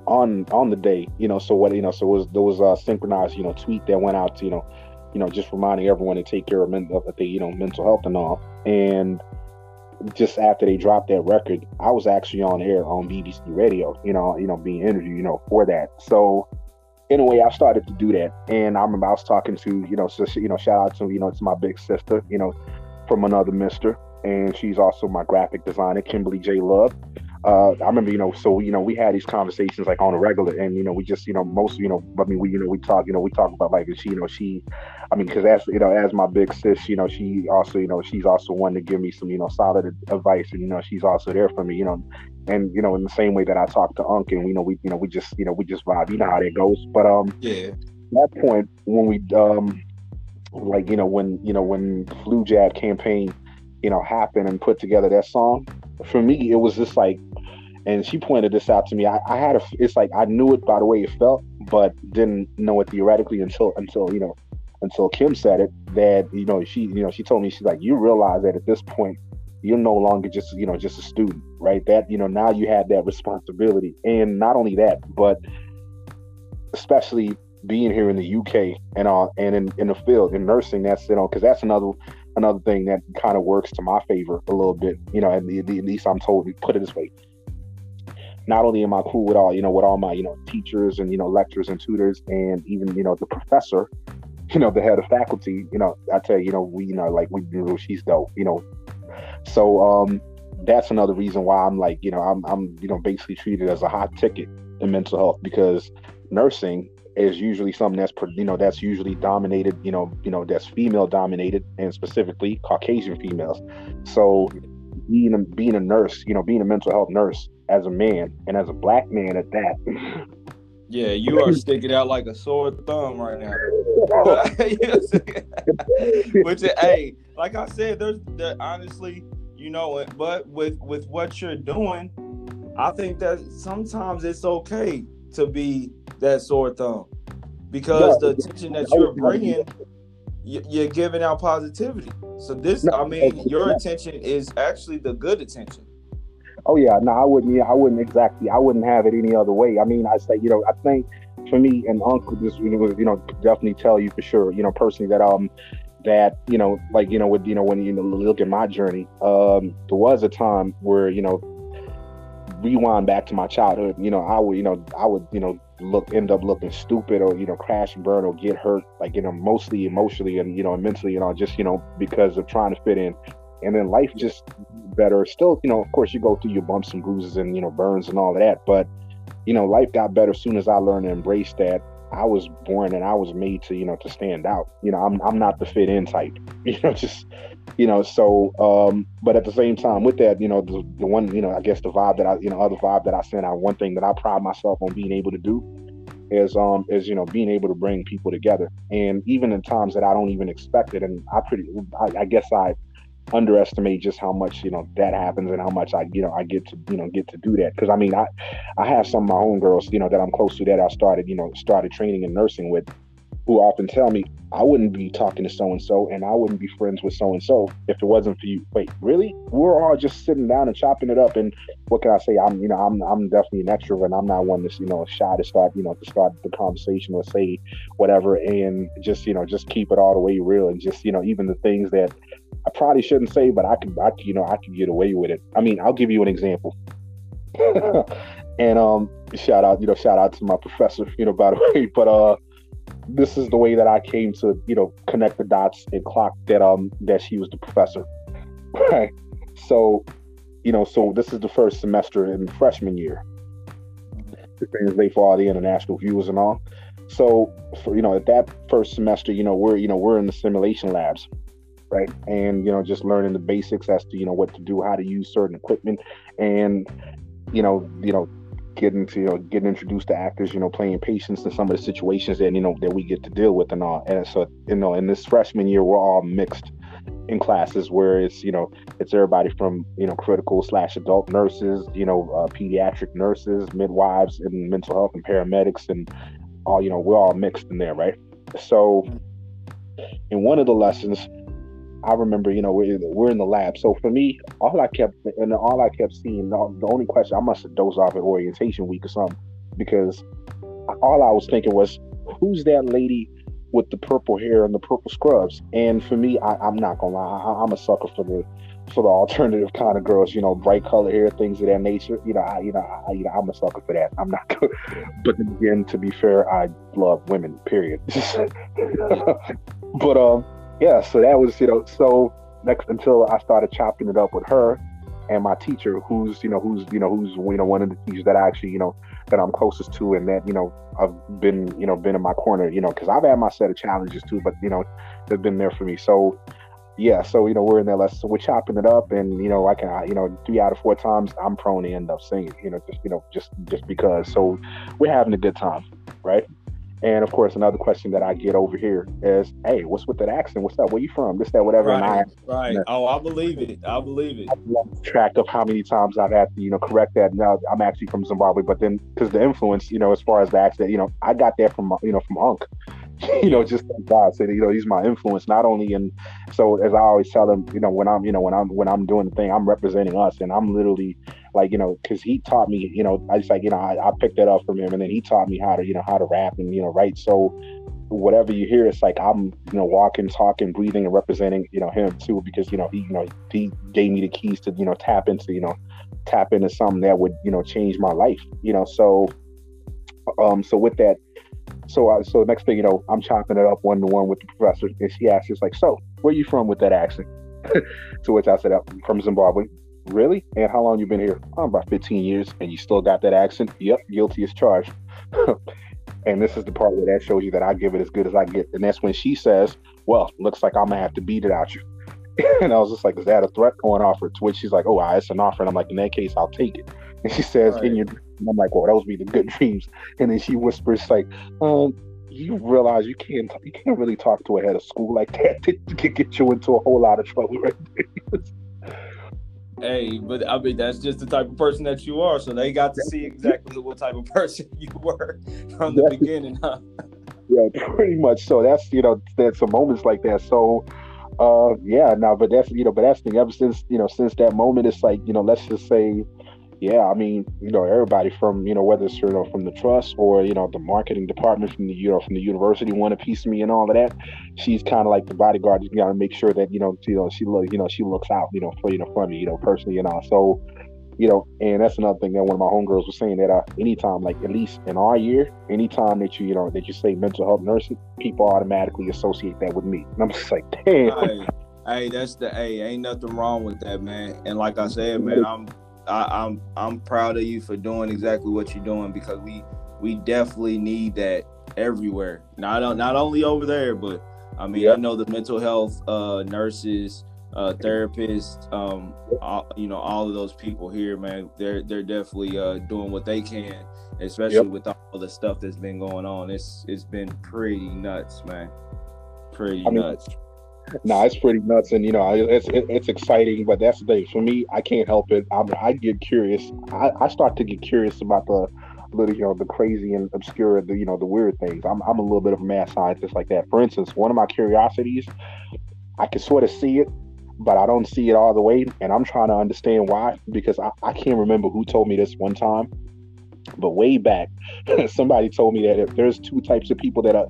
on on the day you know so what you know so was there was a synchronized you know tweet that went out to you know you know just reminding everyone to take care of, men- of the you know mental health and all and just after they dropped that record i was actually on air on bbc radio you know you know being interviewed you know for that so anyway, I started to do that, and I remember I was talking to you know, you know, shout out to you know, to my big sister, you know, from another Mister, and she's also my graphic designer, Kimberly J. Love. Uh, I remember, you know, so you know, we had these conversations like on a regular, and you know, we just, you know, most, you know, I mean, we, you know, we talk, you know, we talk about like she, you know, she, I mean, because as you know, as my big sis, you know, she also, you know, she's also one to give me some, you know, solid advice, and you know, she's also there for me, you know, and you know, in the same way that I talk to Unc, and we know, we, you know, we just, you know, we just vibe, you know how that goes. But um, yeah, that point when we um, like, you know, when you know, when Flu Jab campaign, you know, happened and put together that song, for me, it was just like and she pointed this out to me. I, I, had a, it's like I knew it by the way it felt, but didn't know it theoretically until until you know until Kim said it. That you know she you know she told me she's like you realize that at this point you're no longer just you know just a student, right? That you know now you have that responsibility, and not only that, but especially being here in the UK and uh and in, in the field in nursing, that's you know because that's another another thing that kind of works to my favor a little bit, you know. At, the, at least I'm told. Put it this way, not only am I cool with all, you know, with all my, you know, teachers and, you know, lecturers and tutors and even, you know, the professor, you know, the head of faculty, you know, I tell you, you know, we, you know, like we, you know, she's dope, you know. So um that's another reason why I'm like, you know, I'm, I'm, you know, basically treated as a hot ticket in mental health because nursing is usually something that's, you know, that's usually dominated, you know, you know, that's female dominated and specifically Caucasian females. So being a, being a nurse, you know, being a mental health nurse as a man and as a black man at that. Yeah, you are sticking out like a sore thumb right now. Which, hey, like I said, there's there, honestly, you know, but with with what you're doing, I think that sometimes it's okay to be that sore thumb because the attention that you're bringing, you're giving out positivity. So this, I mean, your attention is actually the good attention. Oh yeah, no, I wouldn't. Yeah, I wouldn't exactly. I wouldn't have it any other way. I mean, I say, you know, I think for me and Uncle, this you know, you know, definitely tell you for sure, you know, personally that um that you know, like you know, with you know, when you know, look at my journey, um, there was a time where you know, rewind back to my childhood. You know, I would, you know, I would, you know, look end up looking stupid or you know crash and burn or get hurt like you know mostly emotionally and you know mentally you know just you know because of trying to fit in and then life just better. Still, you know, of course, you go through your bumps and bruises and you know burns and all of that, but you know, life got better as soon as I learned to embrace that. I was born and I was made to, you know, to stand out. You know, I'm I'm not the fit in type. You know, just you know, so um, but at the same time with that, you know, the, the one, you know, I guess the vibe that I, you know, other vibe that I sent out, one thing that I pride myself on being able to do is um is you know being able to bring people together and even in times that I don't even expect it and I pretty I, I guess I underestimate just how much you know that happens and how much I you know I get to you know get to do that because I mean I I have some of my own girls you know that I'm close to that I started you know started training and nursing with who often tell me I wouldn't be talking to so and so and I wouldn't be friends with so and so if it wasn't for you. Wait, really? We're all just sitting down and chopping it up and what can I say? I'm you know I'm I'm definitely an extrovert and I'm not one that's you know shy to start you know to start the conversation or say whatever and just you know just keep it all the way real and just you know even the things that I probably shouldn't say, but I could, I you know, I could get away with it. I mean, I'll give you an example. and um, shout out, you know, shout out to my professor, you know, by the way. But uh, this is the way that I came to, you know, connect the dots and clock that um that she was the professor. Right. So, you know, so this is the first semester in freshman year. The things late for all the international viewers and all. So, for you know, at that first semester, you know, we're you know we're in the simulation labs right? And you know, just learning the basics as to you know what to do, how to use certain equipment, and you know, you know, getting to you know getting introduced to actors, you know, playing patients in some of the situations that you know that we get to deal with and all. And so you know, in this freshman year, we're all mixed in classes where it's you know it's everybody from you know critical slash adult nurses, you know, uh, pediatric nurses, midwives, and mental health and paramedics, and all you know we're all mixed in there, right? So in one of the lessons, I remember, you know, we're, we're in the lab. So for me, all I kept and all I kept seeing, the only question I must have dozed off at orientation week or something, because all I was thinking was, who's that lady with the purple hair and the purple scrubs? And for me, I, am not gonna lie, I, I'm a sucker for the for the alternative kind of girls, you know, bright color hair, things of that nature. You know, I, you know, I, you know, I'm a sucker for that. I'm not good, but again, to be fair, I love women. Period. but um yeah, so that was, you know, so next until I started chopping it up with her and my teacher, who's, you know, who's, you know, who's, you know, one of the teachers that I actually, you know, that I'm closest to and that, you know, I've been, you know, been in my corner, you know, because I've had my set of challenges too, but, you know, they've been there for me. So, yeah, so, you know, we're in that lesson. So we're chopping it up and, you know, I can, you know, three out of four times I'm prone to end up singing, you know, just, you know, just, just because. So we're having a good time, right? And of course, another question that I get over here is, "Hey, what's with that accent? What's up? Where you from? This, that, whatever." Right, and I, right. Oh, I believe it. I believe it. I've lost track of how many times I've had to, you know, correct that. Now I'm actually from Zimbabwe, but then because the influence, you know, as far as the accent, you know, I got that from, you know, from Unc. you know, just thank God. So you know, he's my influence not only in. So as I always tell him, you know, when I'm, you know, when I'm when I'm doing the thing, I'm representing us, and I'm literally like, you know, because he taught me, you know, I just like, you know, I, I picked that up from him, and then he taught me how to, you know, how to rap and you know write. So whatever you hear, it's like I'm, you know, walking, talking, breathing, and representing, you know, him too, because you know he, you know, he gave me the keys to, you know, tap into, you know, tap into something that would, you know, change my life, you know. So, um, so with that so uh, so next thing you know, I'm chopping it up one to one with the professor, and she asks, "It's like, so where you from with that accent?" to which I said, "I'm from Zimbabwe." Really? And how long you been here? Oh, about 15 years, and you still got that accent? Yep, guilty as charged. and this is the part where that shows you that I give it as good as I get. And that's when she says, "Well, looks like I'm gonna have to beat it out you." and I was just like, "Is that a threat going offer?" To which she's like, "Oh, it's an offer." And I'm like, "In that case, I'll take it." And she says, right. "In your," I'm like, "Well, those be the good dreams." And then she whispers, like, um, "You realize you can't you can't really talk to a head of school like that. It could get you into a whole lot of trouble right there." Hey, but I mean that's just the type of person that you are. So they got to see exactly what type of person you were from the beginning, huh? Yeah, pretty much. So that's you know, there's some moments like that. So uh yeah, now but that's you know, but that's the thing ever since, you know, since that moment it's like, you know, let's just say yeah, I mean, you know, everybody from, you know, whether it's, you know, from the trust or, you know, the marketing department from the, you know, from the university want a piece of me and all of that. She's kind of like the bodyguard. You got to make sure that, you know, you know, she look, you know, she looks out, you know, for, you know, for me, you know, personally and all. So, you know, and that's another thing that one of my homegirls was saying that uh, anytime, like at least in our year, anytime that you, you know, that you say mental health nursing, people automatically associate that with me. And I'm just like, damn. Hey, hey that's the, hey, ain't nothing wrong with that, man. And like I said, man, I'm, I, am I'm, I'm proud of you for doing exactly what you're doing because we we definitely need that everywhere. Not not only over there, but I mean yep. I know the mental health uh, nurses, uh, therapists, um, all, you know all of those people here, man. They're they're definitely uh, doing what they can, especially yep. with all the stuff that's been going on. It's it's been pretty nuts, man. Pretty I mean, nuts nah, it's pretty nuts, and you know, it's it's exciting. But that's the thing for me. I can't help it. I'm, I get curious. I, I start to get curious about the little, you know, the crazy and obscure, the you know, the weird things. I'm I'm a little bit of a mad scientist like that. For instance, one of my curiosities, I can sort of see it, but I don't see it all the way, and I'm trying to understand why because I, I can't remember who told me this one time. But way back, somebody told me that if there's two types of people that are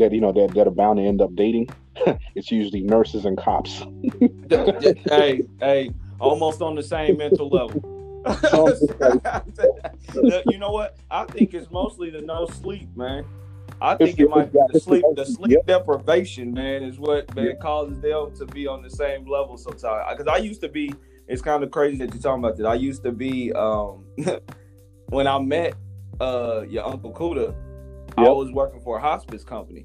that you know that, that are bound to end up dating, it's usually nurses and cops. hey, hey, almost on the same mental level. you know what? I think it's mostly the no sleep, man. I think it's, it might be the sleep, the sleep yep. deprivation, man, is what man yep. causes them to be on the same level sometimes. Because I used to be. It's kind of crazy that you're talking about that. I used to be um, when I met uh, your uncle Kuda. Yep. I was working for a hospice company.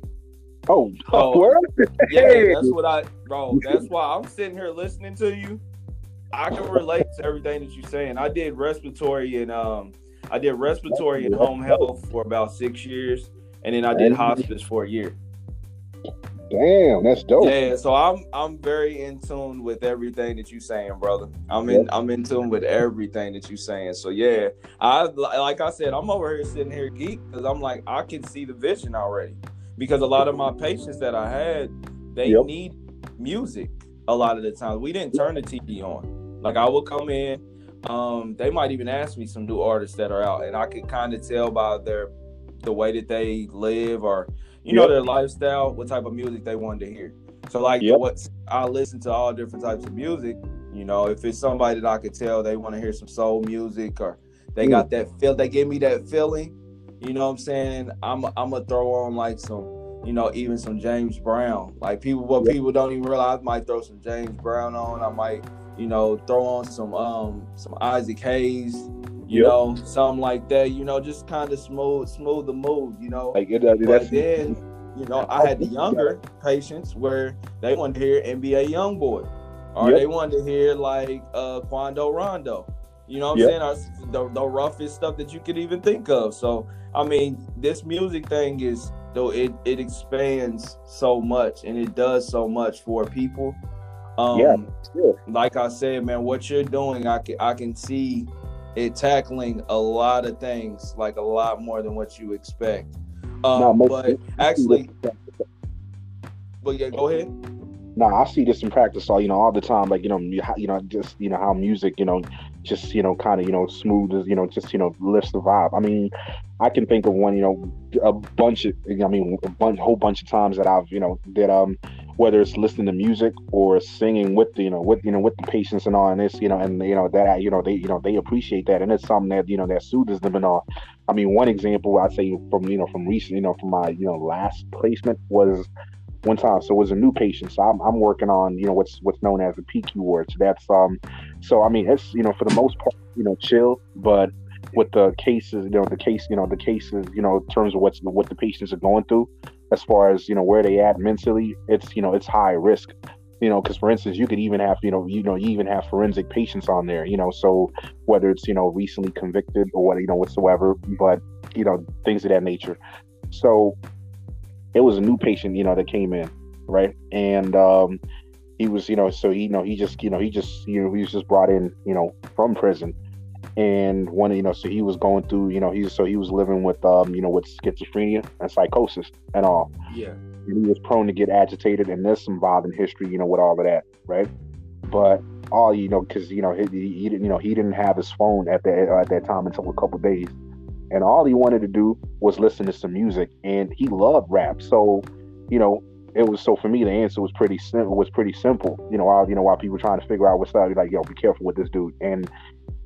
Oh, oh yeah, that's what I, bro. That's why I'm sitting here listening to you. I can relate to everything that you're saying. I did respiratory and um, I did respiratory and home health for about six years, and then I did hospice for a year. Damn, that's dope. Yeah, so I'm I'm very in tune with everything that you saying, brother. I'm in I'm in tune with everything that you saying. So yeah, I like I said, I'm over here sitting here geek because I'm like I can see the vision already. Because a lot of my patients that I had, they yep. need music a lot of the time. We didn't turn the TV on. Like I would come in, um, they might even ask me some new artists that are out, and I could kind of tell by their the way that they live or you yep. know their lifestyle, what type of music they wanted to hear. So like yep. what I listen to all different types of music. You know, if it's somebody that I could tell they want to hear some soul music or they mm. got that feel, they give me that feeling. You know what I'm saying? I'm I'm gonna throw on like some, you know, even some James Brown. Like people, what yep. people don't even realize, I might throw some James Brown on. I might, you know, throw on some um some Isaac Hayes you yep. know, something like that. You know, just kind of smooth, smooth the mood. You know, like it, uh, but then, you know, I had the younger patients where they wanted to hear NBA YoungBoy, or yep. they wanted to hear like uh Quando Rondo. You know what I'm saying? The, the roughest stuff that you could even think of. So, I mean, this music thing is though it it expands so much and it does so much for people. Um, yeah, sure. like I said, man, what you're doing, I can I can see it tackling a lot of things, like a lot more than what you expect. Um, no, but actually, but yeah, go ahead. No, I see this in practice all you know all the time. Like you know, you, you know, just you know how music, you know, just you know, kind of you know, smooth as you know, just you know, lifts the vibe. I mean, I can think of one, you know, a bunch of, I mean, a bunch, whole bunch of times that I've, you know, that um, whether it's listening to music or singing with the, you know, with you know, with the patients and all, and this, you know, and you know that, you know, they, you know, they appreciate that, and it's something that, you know, that soothes them and all. I mean, one example i'd say from, you know, from recent, you know, from my, you know, last placement was one time. So it was a new patient. So I'm, I'm working on, you know, what's what's known as the PQ ward. So that's um so I mean it's you know, for the most part, you know, chill, but with the cases, you know, the case, you know, the cases, you know, in terms of what's what the patients are going through, as far as you know where they at mentally, it's you know it's high risk, you know, because for instance, you could even have you know you know you even have forensic patients on there, you know, so whether it's you know recently convicted or what you know whatsoever, but you know things of that nature. So it was a new patient, you know, that came in, right? And um, he was, you know, so he, you know, he just, you know, he just, you know, he was just brought in, you know, from prison. And one, you know, so he was going through, you know, he's so he was living with, um, you know, with schizophrenia and psychosis and all. Yeah. And he was prone to get agitated, and there's some violent history, you know, with all of that, right? But all you know, because you know, he, he, didn't, you know, he didn't have his phone at that at that time until a couple days and all he wanted to do was listen to some music and he loved rap so you know it was so for me the answer was pretty simple was pretty simple you know while you know while people trying to figure out what's up like yo be careful with this dude and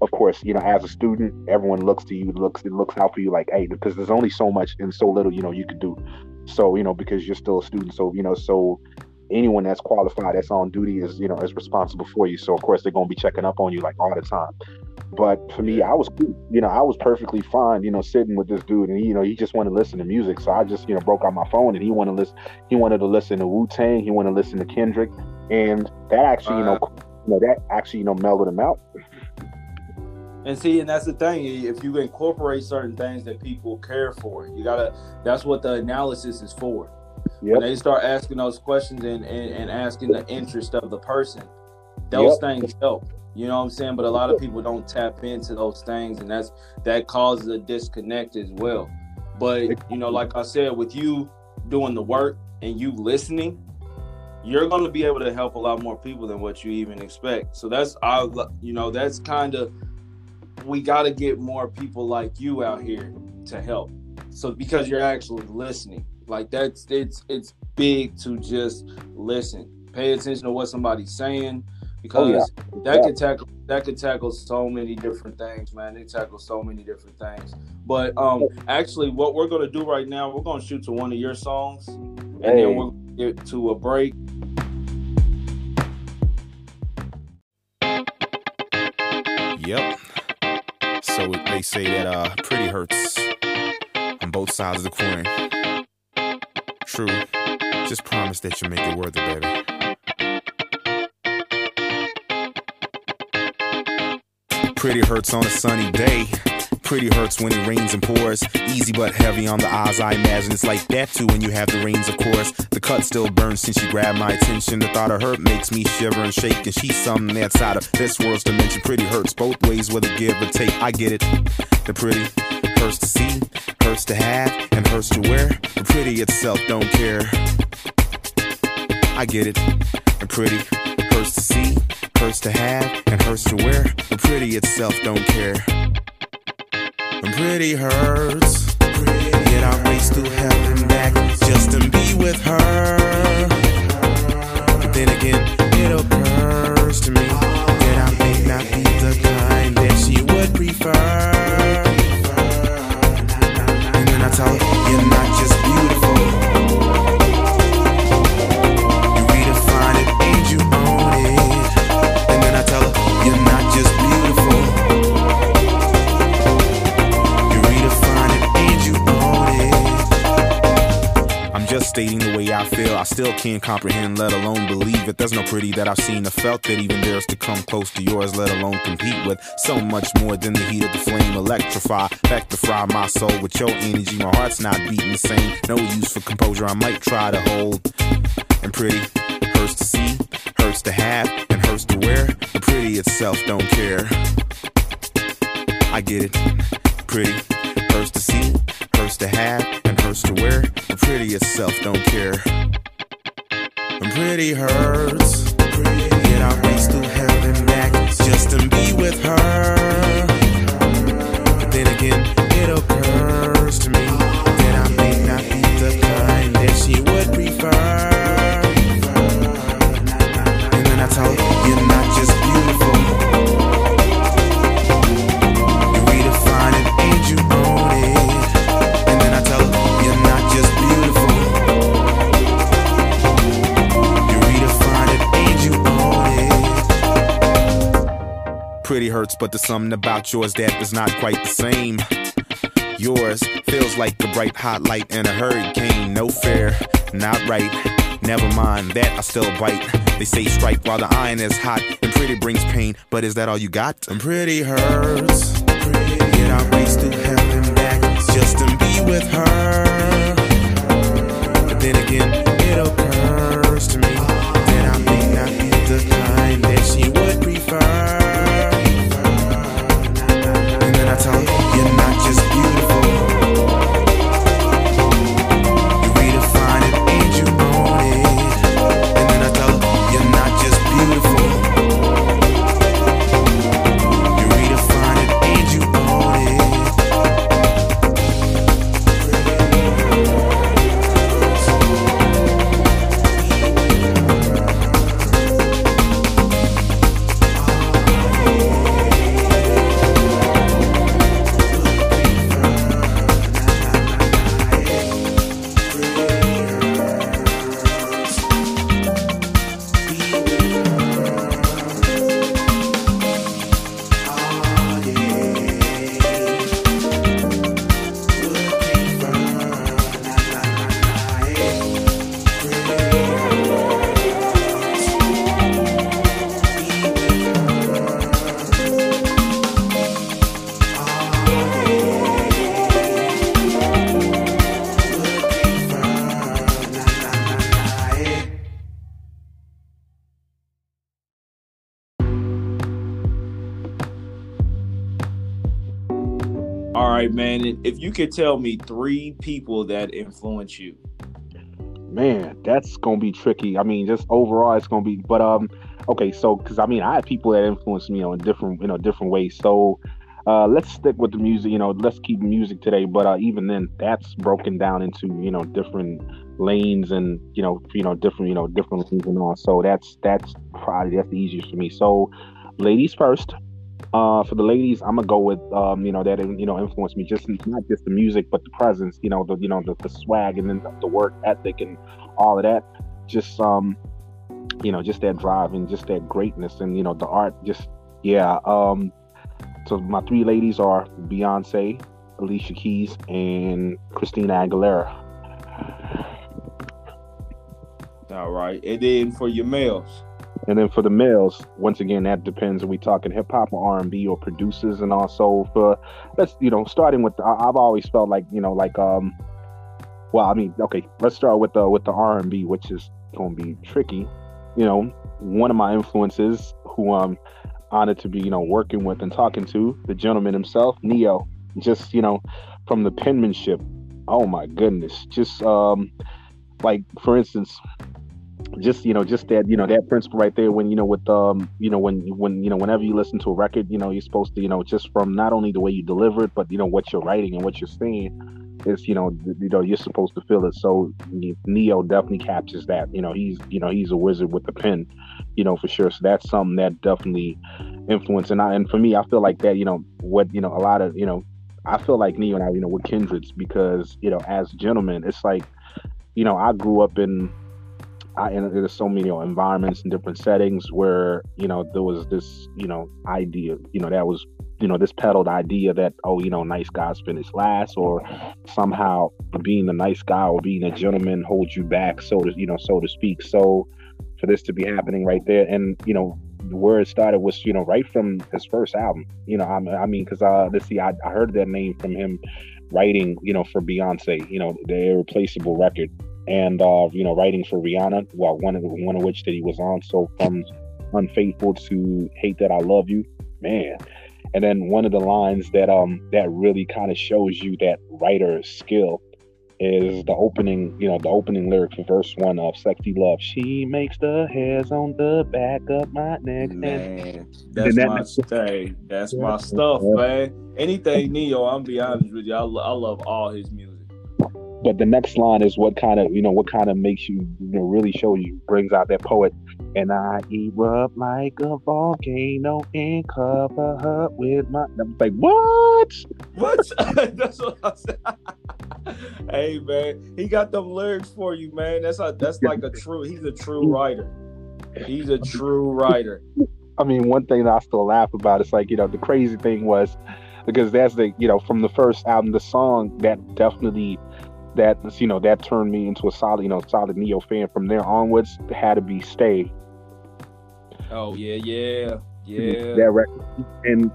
of course you know as a student everyone looks to you looks it looks out for you like hey because there's only so much and so little you know you could do so you know because you're still a student so you know so anyone that's qualified that's on duty is you know is responsible for you so of course they're going to be checking up on you like all the time but for me, I was. You know, I was perfectly fine, you know, sitting with this dude and, you know, he just wanted to listen to music. So I just, you know, broke out my phone and he wanted to listen, he wanted to listen to Wu Tang. He wanted to listen to Kendrick. And that actually, you know, uh, you know, that actually, you know, mellowed him out. And see, and that's the thing. If you incorporate certain things that people care for, you gotta. That's what the analysis is for. Yep. When they start asking those questions and, and, and asking the interest of the person, those yep. things help. You know what I'm saying? But a lot of people don't tap into those things, and that's that causes a disconnect as well. But you know, like I said, with you doing the work and you listening, you're going to be able to help a lot more people than what you even expect. So that's I, you know, that's kind of we got to get more people like you out here to help. So because you're actually listening, like that's it's it's big to just listen, pay attention to what somebody's saying because oh, yeah. that yeah. could tackle that could tackle so many different things, man. They tackle so many different things. But um, actually, what we're gonna do right now, we're gonna shoot to one of your songs, and then we'll get to a break. Yep. So they say that uh, pretty hurts on both sides of the coin. True. Just promise that you make it worth it, baby. Pretty hurts on a sunny day. Pretty hurts when it rains and pours. Easy but heavy on the eyes, I imagine it's like that too when you have the rains, of course. The cut still burns since you grabbed my attention. The thought of her makes me shiver and shake, and she's something outside of this world's dimension. Pretty hurts both ways, whether give or take. I get it. The pretty hurts to see, hurts to have, and hurts to wear. The pretty itself don't care. I get it. The pretty hurts to see, hurts to have, and hurts to wear. The pretty itself don't care. And pretty hurts. Yet I race through hell and back just to be with her. But then again, it occurs to me that I may not be the kind that she would prefer. And then I tell her, you're not just stating the way I feel. I still can't comprehend, let alone believe it. There's no pretty that I've seen or felt that even dares to come close to yours, let alone compete with. So much more than the heat of the flame. Electrify, electrify my soul with your energy. My heart's not beating the same. No use for composure, I might try to hold. And pretty hurts to see, hurts to have, and hurts to wear. The pretty itself don't care. I get it. Pretty hurts to see, hurts to have, hurts to wear. The pretty itself don't care. And pretty hurts. Yet I race through hell and back just to be with her. But then again, it occurs to me Pretty hurts, but there's something about yours that is not quite the same. Yours feels like a bright hot light in a hurricane. No fair, not right. Never mind that, I still bite. They say strike while the iron is hot, and pretty brings pain. But is that all you got? And pretty hurts. Yet I race through hell and back just to be with her. But then again, you could tell me three people that influence you. Man, that's gonna be tricky. I mean, just overall, it's gonna be. But um, okay, so because I mean, I have people that influence me, you know, in different, you know, different ways. So, uh, let's stick with the music. You know, let's keep music today. But uh, even then, that's broken down into you know different lanes and you know, you know, different, you know, different lanes and all. So that's that's probably that's the easiest for me. So, ladies first. Uh, for the ladies, I'm gonna go with um, you know, that you know influenced me just not just the music, but the presence, you know, the you know the, the swag and then the, the work ethic and all of that. Just um, you know, just that drive and just that greatness and you know the art. Just yeah. Um, so my three ladies are Beyonce, Alicia Keys, and Christina Aguilera. All right. And then for your males. And then for the males, once again, that depends. Are we talking hip hop or R and B or producers? And also for let's you know, starting with I, have always felt like you know, like um, well, I mean, okay, let's start with the with the R and B, which is to be tricky. You know, one of my influences, who I'm honored to be you know working with and talking to, the gentleman himself, Ne-Yo. Just you know, from the penmanship, oh my goodness, just um, like for instance, just you know just that you know that principle right there when you know with um you know when when you know whenever you listen to a record you know you're supposed to you know just from not only the way you deliver it but you know what you're writing and what you're saying is you know you know you're supposed to feel it so Ne-Yo definitely captures that you know he's you know he's a wizard with the pen you know for sure so that's something that definitely influenced and I and for me I feel like that you know what you know a lot of you know I feel like Ne-Yo and I you know we're kindreds because you know as gentlemen it's like you know I grew up in I, and there's so many you know, environments and different settings where you know there was this you know idea you know that was you know this peddled idea that oh you know nice guys finish last or somehow being a nice guy or being a gentleman holds you back so to you know so to speak so for this to be happening right there and you know where it started was you know right from his first album you know i, I mean because uh let's see I, I heard that name from him writing you know for beyonce you know the irreplaceable record and uh, you know, writing for Rihanna. Well, one of one of which that he was on. So from Unfaithful to Hate That I Love You, man. And then one of the lines that um that really kind of shows you that writer skill is the opening, you know, the opening lyric for verse one of Sexy Love. She makes the hairs on the back of my neck. Man, that's that, my stay. That's my stuff, man. Anything Ne-Yo, I'm be honest with you. I, I love all his music but the next line is what kind of you know what kind of makes you you know really show you brings out that poet and I erupt like a volcano and cover her with my I'm like what? What? That's what I said. Hey man he got them lyrics for you man. That's a that's like a true he's a true writer. He's a true writer. I mean one thing that I still laugh about is like you know the crazy thing was because that's the you know from the first album the song that definitely that you know that turned me into a solid you know solid Ne-Yo fan. From there onwards, it had to be Stay. Oh yeah, yeah, yeah. That record. And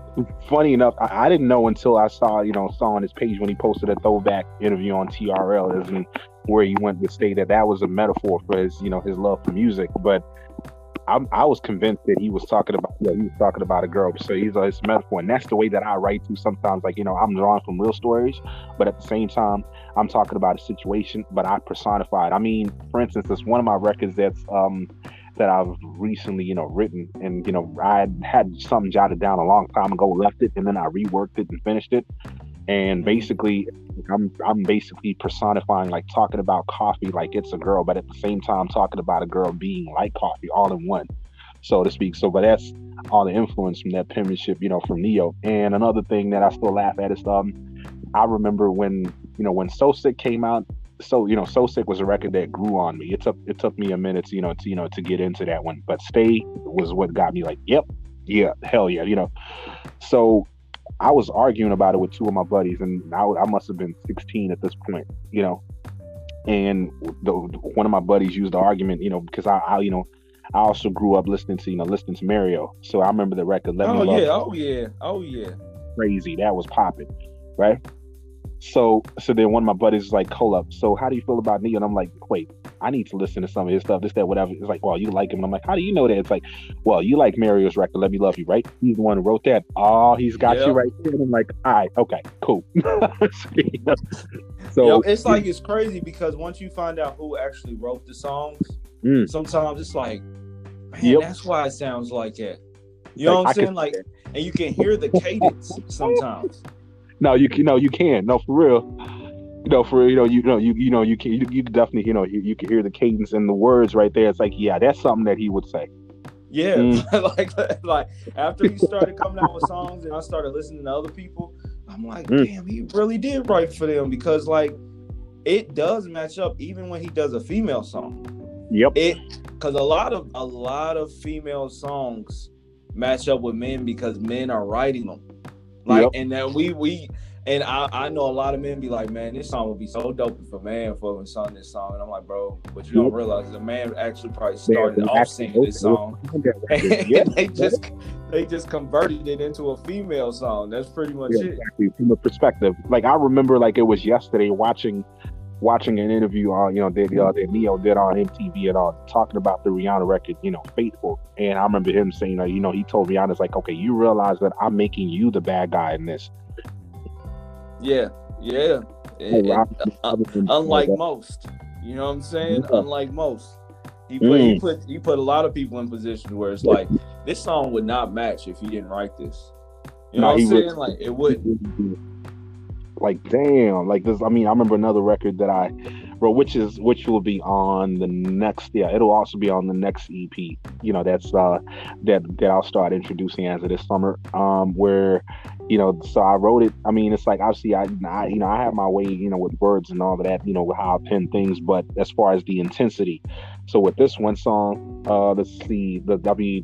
funny enough, I, I, didn't know until I saw you know saw on his page when he posted a throwback interview on TRL, as where he went to say that that was a metaphor for his you know his love for music, but. I, I was convinced that he was talking about yeah, he was talking about a girl. So he's a metaphor, and that's the way that I write too. Sometimes, like you know, I'm drawing from real stories, but at the same time, I'm talking about a situation, but I personified. I mean, for instance, it's one of my records that's um that I've recently, you know, written, and you know, I had something jotted down a long time ago, left it, and then I reworked it and finished it. And mm-hmm. basically, I'm I'm basically personifying, like talking about coffee like it's a girl, but at the same time talking about a girl being like coffee, all in one, so to speak. So, but that's all the influence from that penmanship, you know, from Ne-Yo. And another thing that I still laugh at is um, I remember when you know, when So Sick came out, so you know, So Sick was a record that grew on me. It took it took me a minute, to, you know, to you know to get into that one. But Stay was what got me like, yep, yeah, hell yeah, you know. So I was arguing about it with two of my buddies, and I, I must have been 16 at this point, you know. And the, one of my buddies used the argument, you know, because I, I, you know, I also grew up listening to, you know, listening to Mario. So I remember the record. Let oh Me yeah, oh yeah, oh yeah. Crazy, that was popping, right? So so then one of my buddies is like, hold up. So how do you feel about Ne-Yo? And I'm like, wait, I need to listen to some of his stuff, this, that, whatever. It's like, well, you like him. And I'm like, how do you know that? It's like, well, you like Mario's record, Let Me Love You, right? He's the one who wrote that. Oh, he's got yep. you right there. And I'm like, all right, okay, cool. so Yo, it's like it's crazy because once you find out who actually wrote the songs, mm. sometimes it's like, man, yep. that's why it sounds like that. You know like, what I'm saying? Like, and you can hear the cadence sometimes. No, you can. No, you can. No, for real. You know, for you know, you know, you you know, you can you, you definitely you know you, you can hear the cadence and the words right there. It's like, yeah, that's something that he would say. Yeah, mm. like like after he started coming out with songs and I started listening to other people, I'm like, mm. damn, he really did write for them because like it does match up even when he does a female song. Yep. It because a lot of a lot of female songs match up with men because men are writing them. Like, yep. and then we we And I, I know a lot of men be like, man, this song would be so dope if a man fucking sung this song. And I'm like, bro, but you don't realize the man actually probably started Man, off singing this song. and they just they just converted it into a female song. That's pretty much yeah, it. exactly. From the perspective, like I remember, like it was yesterday watching watching an interview on you know that uh, that Ne-Yo did on MTV and all talking about the Rihanna record, you know, Faithful. And I remember him saying, uh, you know, he told Rihanna's like, okay, you realize that I'm making you the bad guy in this. Yeah, yeah. And- Oh, and, uh, unlike most, you know what I'm saying? Yeah. Unlike most, he put he Mm. put he put a lot of people in positions where it's like this song would not match if he didn't write this. You know what I'm he would- saying? Like it would. like damn like this i mean i remember another record that i wrote which is which will be on the next yeah it'll also be on the next ep you know that's uh that that i'll start introducing as of this summer um where you know so i wrote it. I mean it's like obviously i, I you know i have my way you know with words and all of that you know how i pen things but as far as the intensity. So with this one song uh let's see the w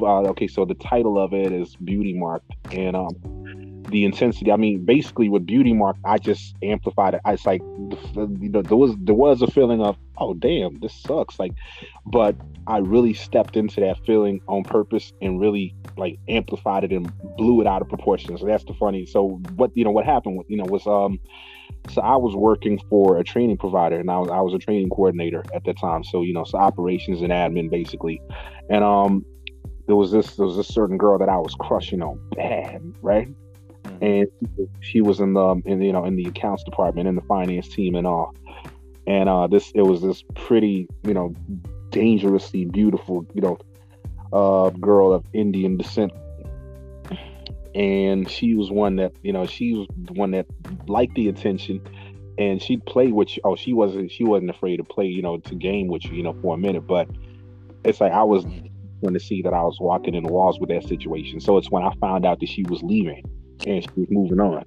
uh, okay so the title of it is beauty marked and um the intensity. I mean, basically with Beauty Mark, I just amplified it. I, it's like you know there was there was a feeling of oh damn this sucks like, but I really stepped into that feeling on purpose and really like amplified it and blew it out of proportion. So that's the funny. So what you know what happened with you know was um so I was working for a training provider and I was I was a training coordinator at the time. So you know so operations and admin basically, and um there was this there was this certain girl that I was crushing on bad right and she was in the in you know in the accounts department in the finance team and all. And uh this it was this pretty you know dangerously beautiful you know uh girl of indian descent. And she was one that you know she was the one that liked the attention. And she'd play with you. Oh she wasn't she wasn't afraid to play you know to game with you you know for a minute. But it's like i was going to see that i was walking in the walls with that situation. So it's when i found out that she was leaving and she was moving on.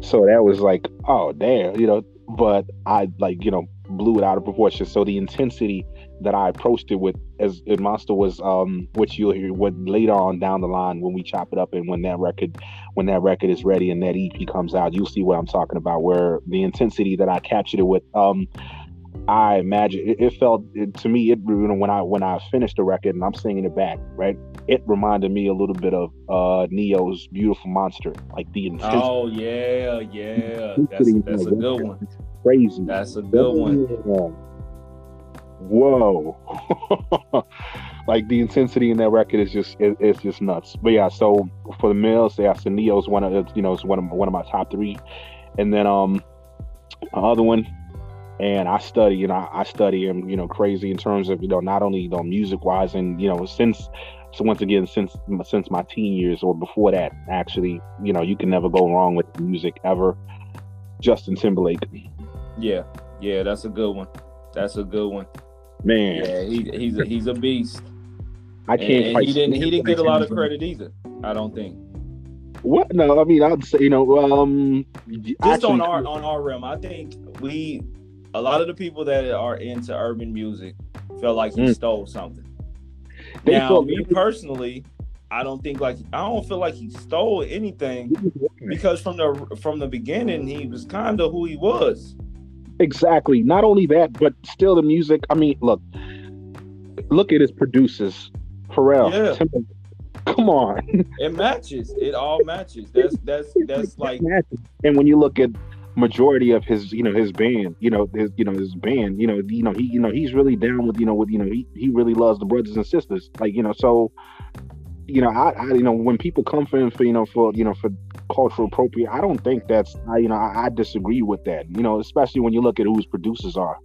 So that was like, oh damn, you know. But I like, you know, blew it out of proportion. So the intensity that I approached it with as in Monster was um which you'll hear what later on down the line when we chop it up and when that record when that record is ready and that EP comes out, you'll see what I'm talking about, where the intensity that I captured it with um I imagine it, it felt it, to me it you know when I when I finished the record and I'm singing it back right it reminded me a little bit of uh Ne-Yo's Beautiful Monster like the intensity Oh yeah, yeah. That's that's a good one. crazy That's a good one. Whoa, like the intensity in that record is just it, it's just nuts. But yeah, so for the males, yeah, so Ne-Yo's one of you know it's one of one of my top three, and then um other one and I study, you know, I study him, you know, crazy in terms of, you know, not only you know, music wise, and you know, since so once again, since since my teen years or before that, actually, you know, you can never go wrong with music ever. Justin Timberlake, Yeah, yeah. That's a good one. That's a good one. man, Yeah, he, he's a he's a beast. I can't. and quite he didn't he didn't get a lot of credit either. I don't think. What? No, I mean, I'd say, you know, um, Just actually- on our on our realm, I think we a lot of the people that are into urban music felt like he Mm. stole something. They now, me personally, I don't think like I don't feel like he stole anything because from the from the beginning he was kind of who he was. Exactly. Not only that, but still the music. I mean, look, look at his producers, Pharrell. Yeah. Come on. It matches. It all matches. That's that's that's like and when you look at majority of his, you know, his band, you know, his, you know, his band, you know, you know, he, you know, he's really down with, you know, with, you know, he, he really loves the brothers and sisters, like, you know, so, you know, I, I, you know, when people come for him for, you know, for, you know, for cultural appropriate, I don't think that's, I, you know, I, I disagree with that, you know, especially when you look at who his producers are.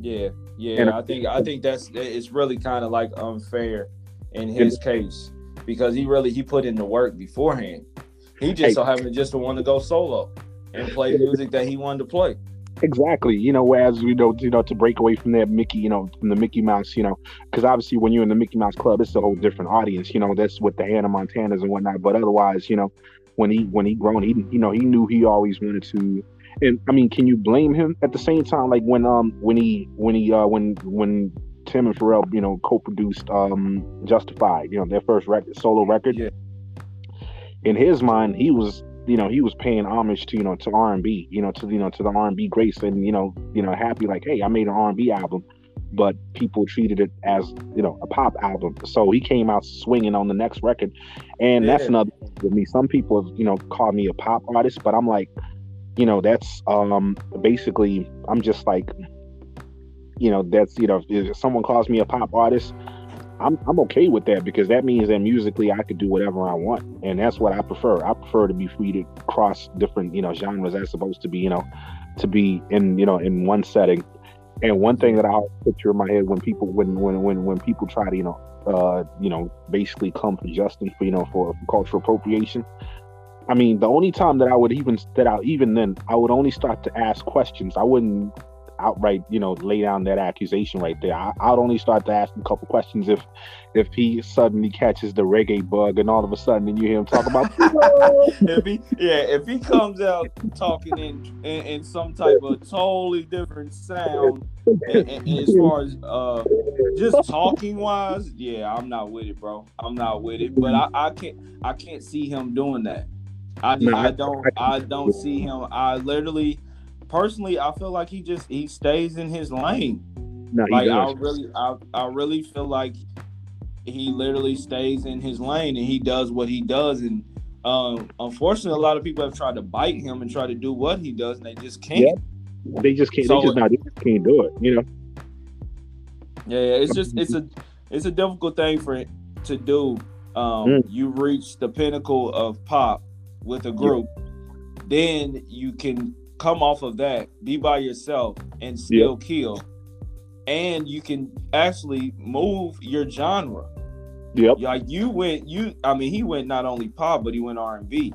yeah yeah. And- I think I think that's it's really kind of like unfair in his case because he really he put in the work beforehand. He just Hey. so happened just to want to go solo and play music that he wanted to play. Exactly. You know, whereas you know, you know, to break away from that Mickey, you know, from the Mickey Mouse, you know, because obviously when you're in the Mickey Mouse Club, it's a whole different audience. You know, that's with the Hannah Montanas and whatnot. But otherwise, you know, when he when he grown, he you know he knew he always wanted to. And I mean, can you blame him at the same time? Like when um when he when he uh when when Tim and Pharrell, you know, co-produced um Justified, you know, their first record, solo record. Yeah. In his mind, he was you know he was paying homage to you know to R and B, you know to you know to the R and B grace, and you know you know happy like hey I made an R and B album, but people treated it as you know a pop album. So he came out swinging on the next record, and yeah. that's another with me. Some people have you know called me a pop artist, but I'm like, you know that's um basically I'm just like, you know that's you know if someone calls me a pop artist. I'm I'm okay with that because that means that musically I could do whatever I want, and that's what I prefer. I prefer to be free to cross different you know genres as opposed to be you know to be in you know in one setting and one thing that I always picture in my head when people when when when when people try to you know uh you know basically come for justice for you know for, for cultural appropriation. I mean, the only time that I would even that I even then I would only start to ask questions. I wouldn't outright, you know, lay down that accusation right there. I, would only start to ask him a couple questions if if he suddenly catches the reggae bug and all of a sudden then you hear him talk about if he yeah, if he comes out talking in in, in some type of totally different sound and, and, and as far as uh just talking wise, yeah, I'm not with it, bro. I'm not with it. But I, I can't I can't see him doing that. I, no, I don't I don't see him. I literally personally, I feel like he just he stays in his lane. No, like I really, I, I really feel like he literally stays in his lane and he does what he does. And um, unfortunately, a lot of people have tried to bite him and try to do what he does, and they just can't. They just can't. So, they just not. They just can't do it. You know. Yeah, yeah, it's just it's a it's a difficult thing for it to do. Um, mm. You reach the pinnacle of pop with a group, then you can come off of that, be by yourself, and still kill. And you can actually move your genre. Yep. Like you went, you. I mean, he went not only pop, but he went R and B.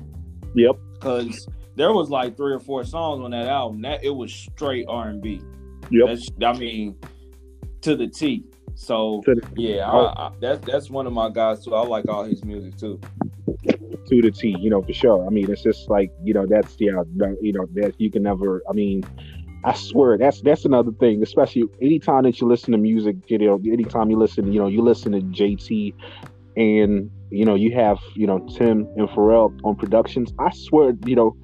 Yep. Because there was like three or four songs on that album that it was straight R and B. Yep. That's, I mean, to the T. So yeah, I, I, that's that's one of my guys too. I like all his music too to the T, you know, for sure. I mean, it's just like, you know, that's yeah, you know, that you can never. I mean, I swear that's that's another thing. Especially anytime that you listen to music, you know, anytime you listen, you know, you listen to JT, and you know, you have you know Tim and Pharrell on productions. I swear, you know,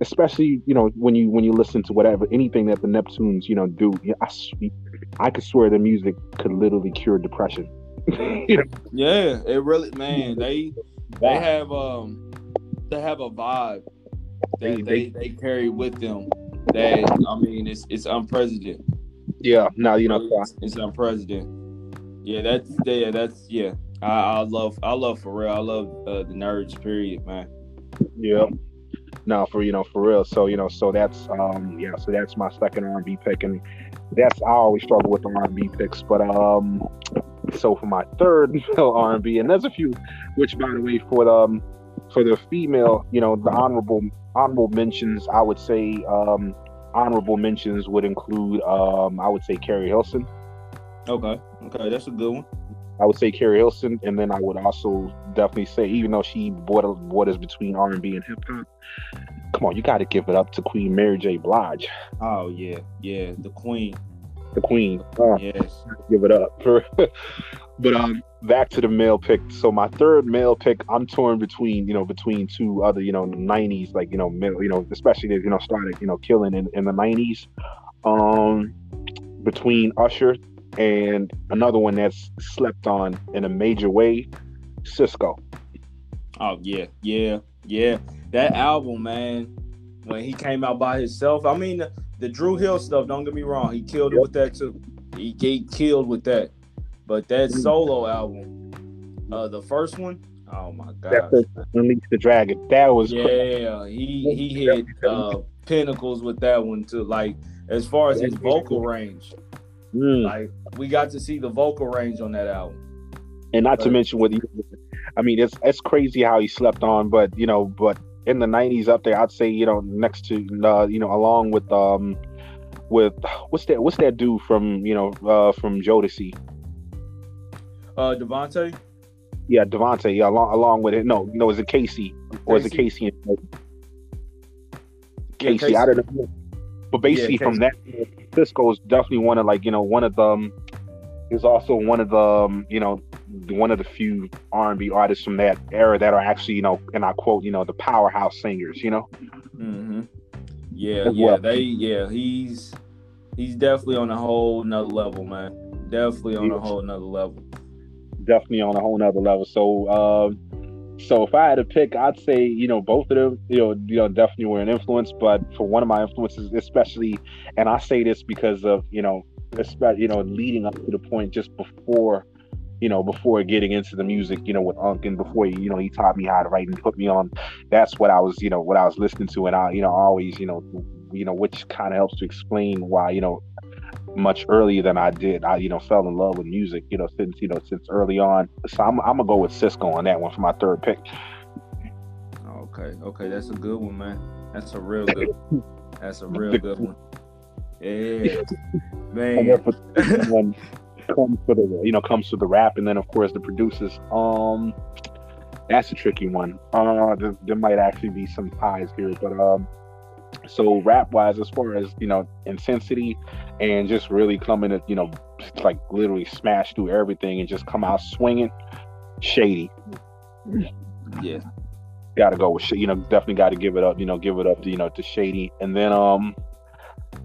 especially you know when you when you listen to whatever anything that the Neptunes you know do, I I could swear the music could literally cure depression. Yeah, it really, man. They they have um they have a vibe that they, they, carry with them that I mean it's it's unprecedented. Yeah, now you know it's, it's unprecedented. Yeah, that's yeah, that's yeah. I, I love I love for real. I love uh, the nerds. Period, man. Yeah. No, for you know, for real. So you know, so that's um yeah, so that's my second R and B pick, and that's I always struggle with the R and B picks, but um so for my third male R&B, and there's a few, which by the way, for the um, for the female, you know, the honorable honorable mentions, I would say um, honorable mentions would include, um, I would say Keri Hilson. Okay, okay, that's a good one. I would say Keri Hilson, and then I would also definitely say, even though she borders, borders between R and B and hip hop, come on, you got to give it up to Queen Mary J. Blige. Oh yeah, yeah, the Queen the queen. Yes. Give it up. but um, back to the male pick. So my third male pick, I'm torn between you know between two other you know 90s like you know male, you know especially they you know started you know killing in, in the 90s. Um, between Usher and another one that's slept on in a major way, Sisqó. Oh yeah, yeah, yeah. That album, man, when he came out by himself. I mean, the Dru Hill stuff, don't get me wrong, he killed it with that too. He, he killed with that. But that mm. solo album, uh, the first one, oh my god, Unleash the Dragon. That was yeah. Crazy. He he hit uh, pinnacles with that one too. Like as far as his vocal range, mm. like we got to see the vocal range on that album. And not to mention what he, I mean, it's it's crazy how he slept on, but you know, but in the 90s up there i'd say you know next to uh, you know along with um with what's that what's that dude from you know uh from Jodeci? Uh DeVante? Yeah DeVante yeah along along with it. No no is it K-Ci? Or is it K-Ci. And K-Ci, yeah, K-Ci. I don't know. But basically yeah, from that Sisqó is definitely one of like you know one of them is also one of the um, you know one of the few R&B artists from that era that are actually, you know, and I quote, you know, the powerhouse singers. You know. Mm-hmm. Yeah, As yeah, well. they, yeah, he's he's definitely on a whole nother level, man. Definitely on a Yes. whole nother level. definitely on a whole nother level. So, um, so if I had to pick, I'd say you know both of them, you know, you know, definitely were an influence. But for one of my influences, especially, and I say this because of you know, especially you know, leading up to the point just before, you know, before getting into the music, you know, with Unc, and before you know, he taught me how to write and put me on. That's what I was, you know, what I was listening to, and I, you know, always, you know, you know, which kind of helps to explain why, you know, much earlier than I did. I, you know, fell in love with music, you know, since you know, since early on. So I'm, I'm gonna go with Sisqó on that one for my third pick. Okay, okay, that's a good one, man. That's a real good. One. That's a real good one. Yeah, man. Then for the one comes for the, you know, comes to the rap, and then of course the producers. Um, that's a tricky one. Uh, there, there might actually be some ties here, but um, so rap wise, as far as you know, intensity and just really coming to, you know, like literally smash through everything and just come out swinging. Shady. Yeah, got to go with you know definitely got to give it up you know give it up to you know to Shady and then um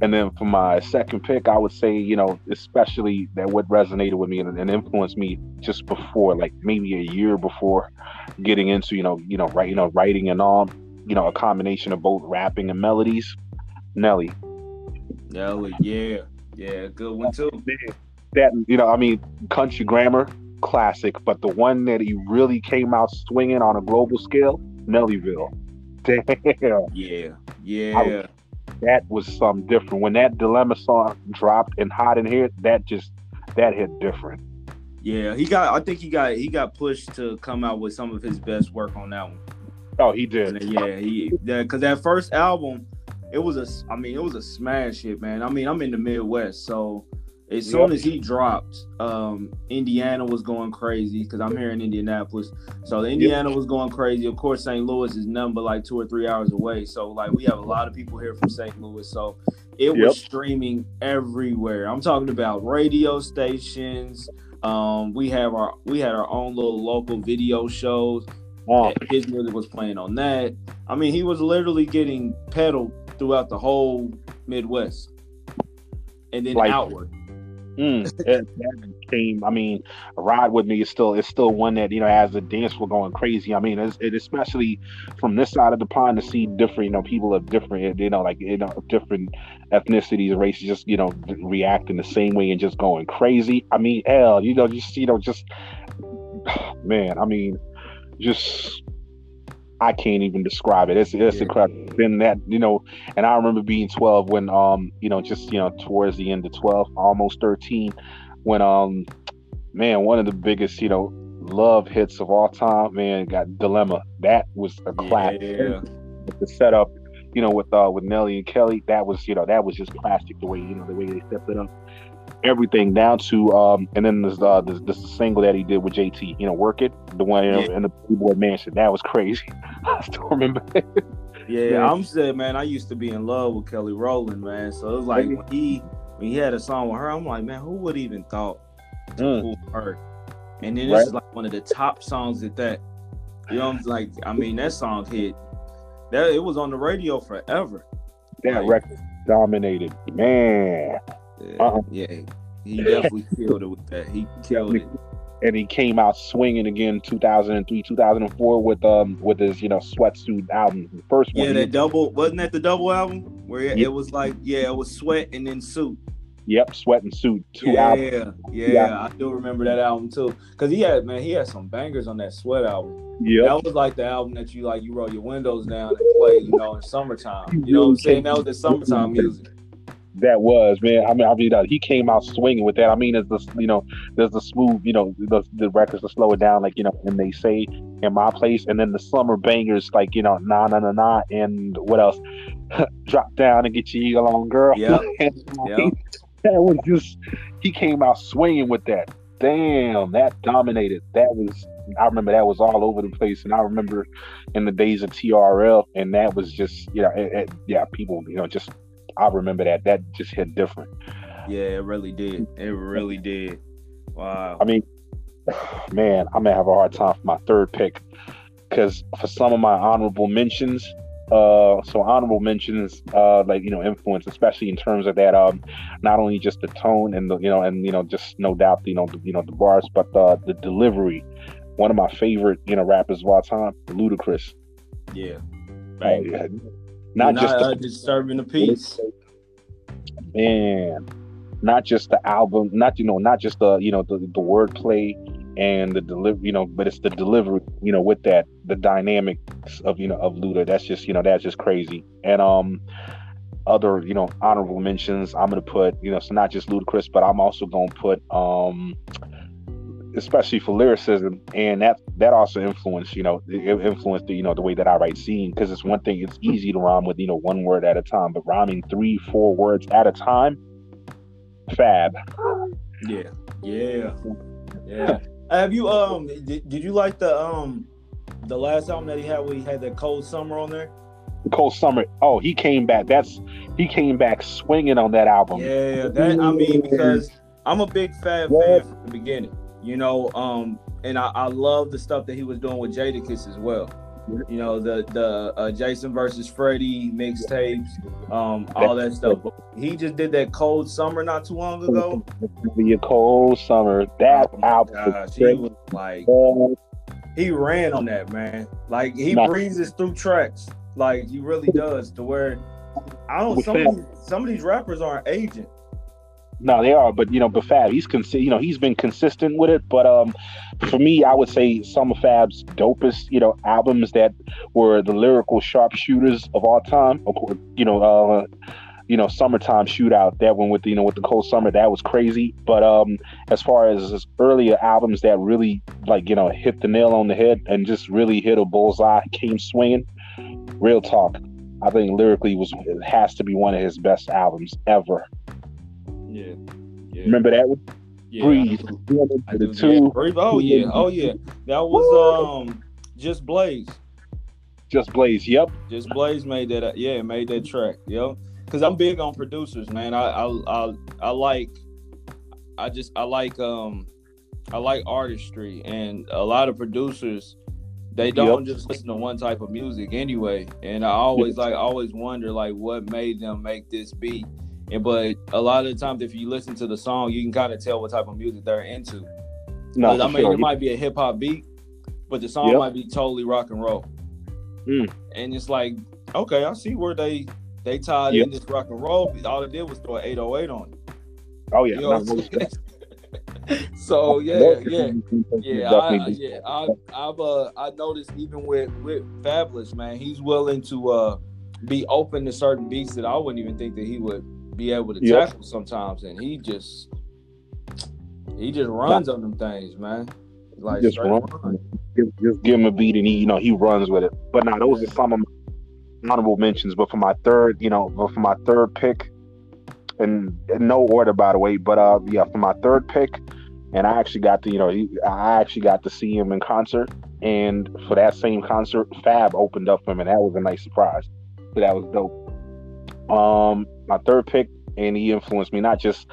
and then for my second pick I would say you know especially that what resonated with me and, and influenced me just before like maybe a year before getting into you know you know write you know writing and all you know a combination of both rapping and melodies. Nelly. Nelly. Yeah, yeah, good one too. that you know I mean country grammar classic. But the one that he really came out swinging on a global scale Nellyville. Damn. Yeah, yeah, that was something different. When that Dilemma song dropped and Hot in Here, that just that hit different. yeah. He got. I think he got. He got pushed to come out with some of his best work on that one. Oh, he did. yeah, he. Yeah, because that first album, it was a. I mean, it was a smash hit, man. I mean, I'm in the Midwest, so as soon as he dropped, um, Indiana was going crazy because I'm here in Indianapolis. So Indiana was going crazy. Of course, St. Louis is none but like two or three hours away. So like we have a lot of people here from St. Louis. So it Yep. was streaming everywhere. I'm talking about radio stations. Um, we have our we had our own little local video shows. Oh, His music was playing on that. I mean, he was literally getting pedaled throughout the whole Midwest, and then Like- outward. Mm, that, that came. I mean, Ride with Me is still it's still one that you know as the dance were going crazy. I mean, it's, it especially from this side of the pond to see different you know people of different you know like you know different ethnicities races just you know reacting the same way and just going crazy. I mean, hell, you know just you know just man. I mean, just I can't even describe it. It's it's Yeah. incredible. Been that you know, and I remember being 12 when um you know just you know towards the end of 12, almost 13, when um man one of the biggest you know love hits of all time man got Dilemma. That was a classic. Yeah, The setup, you know, with uh with Nelly and Kelly, that was you know that was just classic. The way you know the way they stepped it up. Everything down to um, and then there's uh this, this single that he did with JT, you know, work it, the one you know, Yeah. in the keyboard mansion. That was crazy. I still remember. yeah. Yeah. I'm saying, man, I used to be in love with Kelly Rowland, man. So it was like when he when he had a song with her, I'm like, man, who would even thought to Mm. pull her? And then Right. is like one of the top songs at that. You know, I'm like, I mean, that song hit. That it was on the radio forever. That Like- record dominated, man. Yeah, Uh-uh. yeah. He definitely killed it with that. He killed it. And he came out swinging again, 2003, 2004, with um with his you know sweatsuit album, the first one. Yeah, that double wasn't that the double album where it, Yep. it was like yeah, it was sweat and then suit. Yep, sweat and suit, two yeah, albums. yeah, Yeah. I do remember that album too. Cause he had man, he had some bangers on that sweat album. Yeah, That was like the album that you like you roll your windows down and play, you know, in summertime. You know what I'm saying? That was the summertime music. That was man. I mean, I mean, he came out swinging with that. I mean, there's the you know, there's the smooth, you know, the, the records to slow it down, like you know, and they say in my place, and then the summer bangers, like you know, nah, nah, nah, nah, and what else? Drop down and get your eagle on, girl. Yeah. Yeah. that was just he came out swinging with that. Damn, that dominated. That was I remember that was all over the place, and I remember in the days of TRL, and that was just you know, it, it, yeah, people, you know, just I remember that. That just hit different. Yeah, it really did. It really did. Wow. I mean, man, I'm gonna have a hard time for my third pick because for some of my honorable mentions, uh, so honorable mentions, uh, like you know, influence, especially in terms of that, um, not only just the tone and the you know, and you know, just no doubt, you know, the, you know, the bars, but the the delivery. One of my favorite, you know, rappers of all time, Ludacris. Yeah. Uh, not, not just uh, the, disturbing the peace. man, not just the album, not you know, not just the you know the the wordplay and the delivery, you know, but it's the delivery, you know, with that the dynamics of you know of Luda. That's just you know that's just crazy. And um, other you know honorable mentions, I'm gonna put you know so not just Ludacris, but I'm also gonna put um especially for lyricism, and that that also influenced, you know, it influenced the, you know the way that I write scene because it's one thing it's easy to rhyme with you know one word at a time, but rhyming three, four words at a time, fab. Yeah, yeah, yeah. Have you um did, did you like the um the last album that he had where he had the cold summer on there? Cold Summer. Oh, he came back. That's he came back swinging on that album. Yeah, that I mean because I'm a big Fab fan from the beginning you know. Um, and I, I love the stuff that he was doing with Jadakiss as well. You know, the the uh, Jason versus Freddy mixtapes, um, all that stuff. But he just did that Cold Summer not too long ago. The Cold Summer, that oh album, gosh, he was like he ran on that man. Like he nah. breezes through tracks, like he really does. To where I don't some of these, some of these rappers are not agent. No, they are, but you know, but Fab, he's con- you know, he's been consistent with it. But um, for me, I would say some of Fab's dopest, you know, albums that were the lyrical sharpshooters of all time. You know, uh, you know, summertime shootout. That one with you know with the cold summer, that was crazy. But um, as far as his earlier albums that really like you know hit the nail on the head and just really hit a bullseye, came swinging. Real talk, I think lyrically was has to be one of his best albums ever. Yeah. yeah. Remember that one? Yeah. I do, two. Breathe. Oh yeah. Oh yeah. That was um just Blaze. Just Blaze. Yep. Just Blaze made that. Yeah, made that track. Yep. Because I'm big on producers, man. I, I I I like. I just I like um I like artistry and a lot of producers they don't yep. just listen to one type of music anyway. And I always like always wonder like what made them make this beat and but a lot of the times, if you listen to the song, you can kind of tell what type of music they're into. No, I mean, sure. it might be a hip hop beat, but the song yep. might be totally rock and roll. Mm. And it's like, okay, I see where they they tied yep. in this rock and roll. All it did was throw an 808 on it. Oh yeah. You know so yeah, yeah, yeah, I, yeah. I, I've uh, I noticed even with with Fabolous, man, he's willing to uh be open to certain beats that I wouldn't even think that he would be able to yep. tackle sometimes, and he just he just runs on them things, man. Like just run. run. Just, just give him a beat, and he you know he runs with it. But now those are some of my honorable mentions. But for my third, you know, but for my third pick, and in no order by the way, but uh yeah, for my third pick, and I actually got to you know I actually got to see him in concert, and for that same concert, Fab opened up for him, and that was a nice surprise. So that was dope. Um, my third pick, and he influenced me. Not just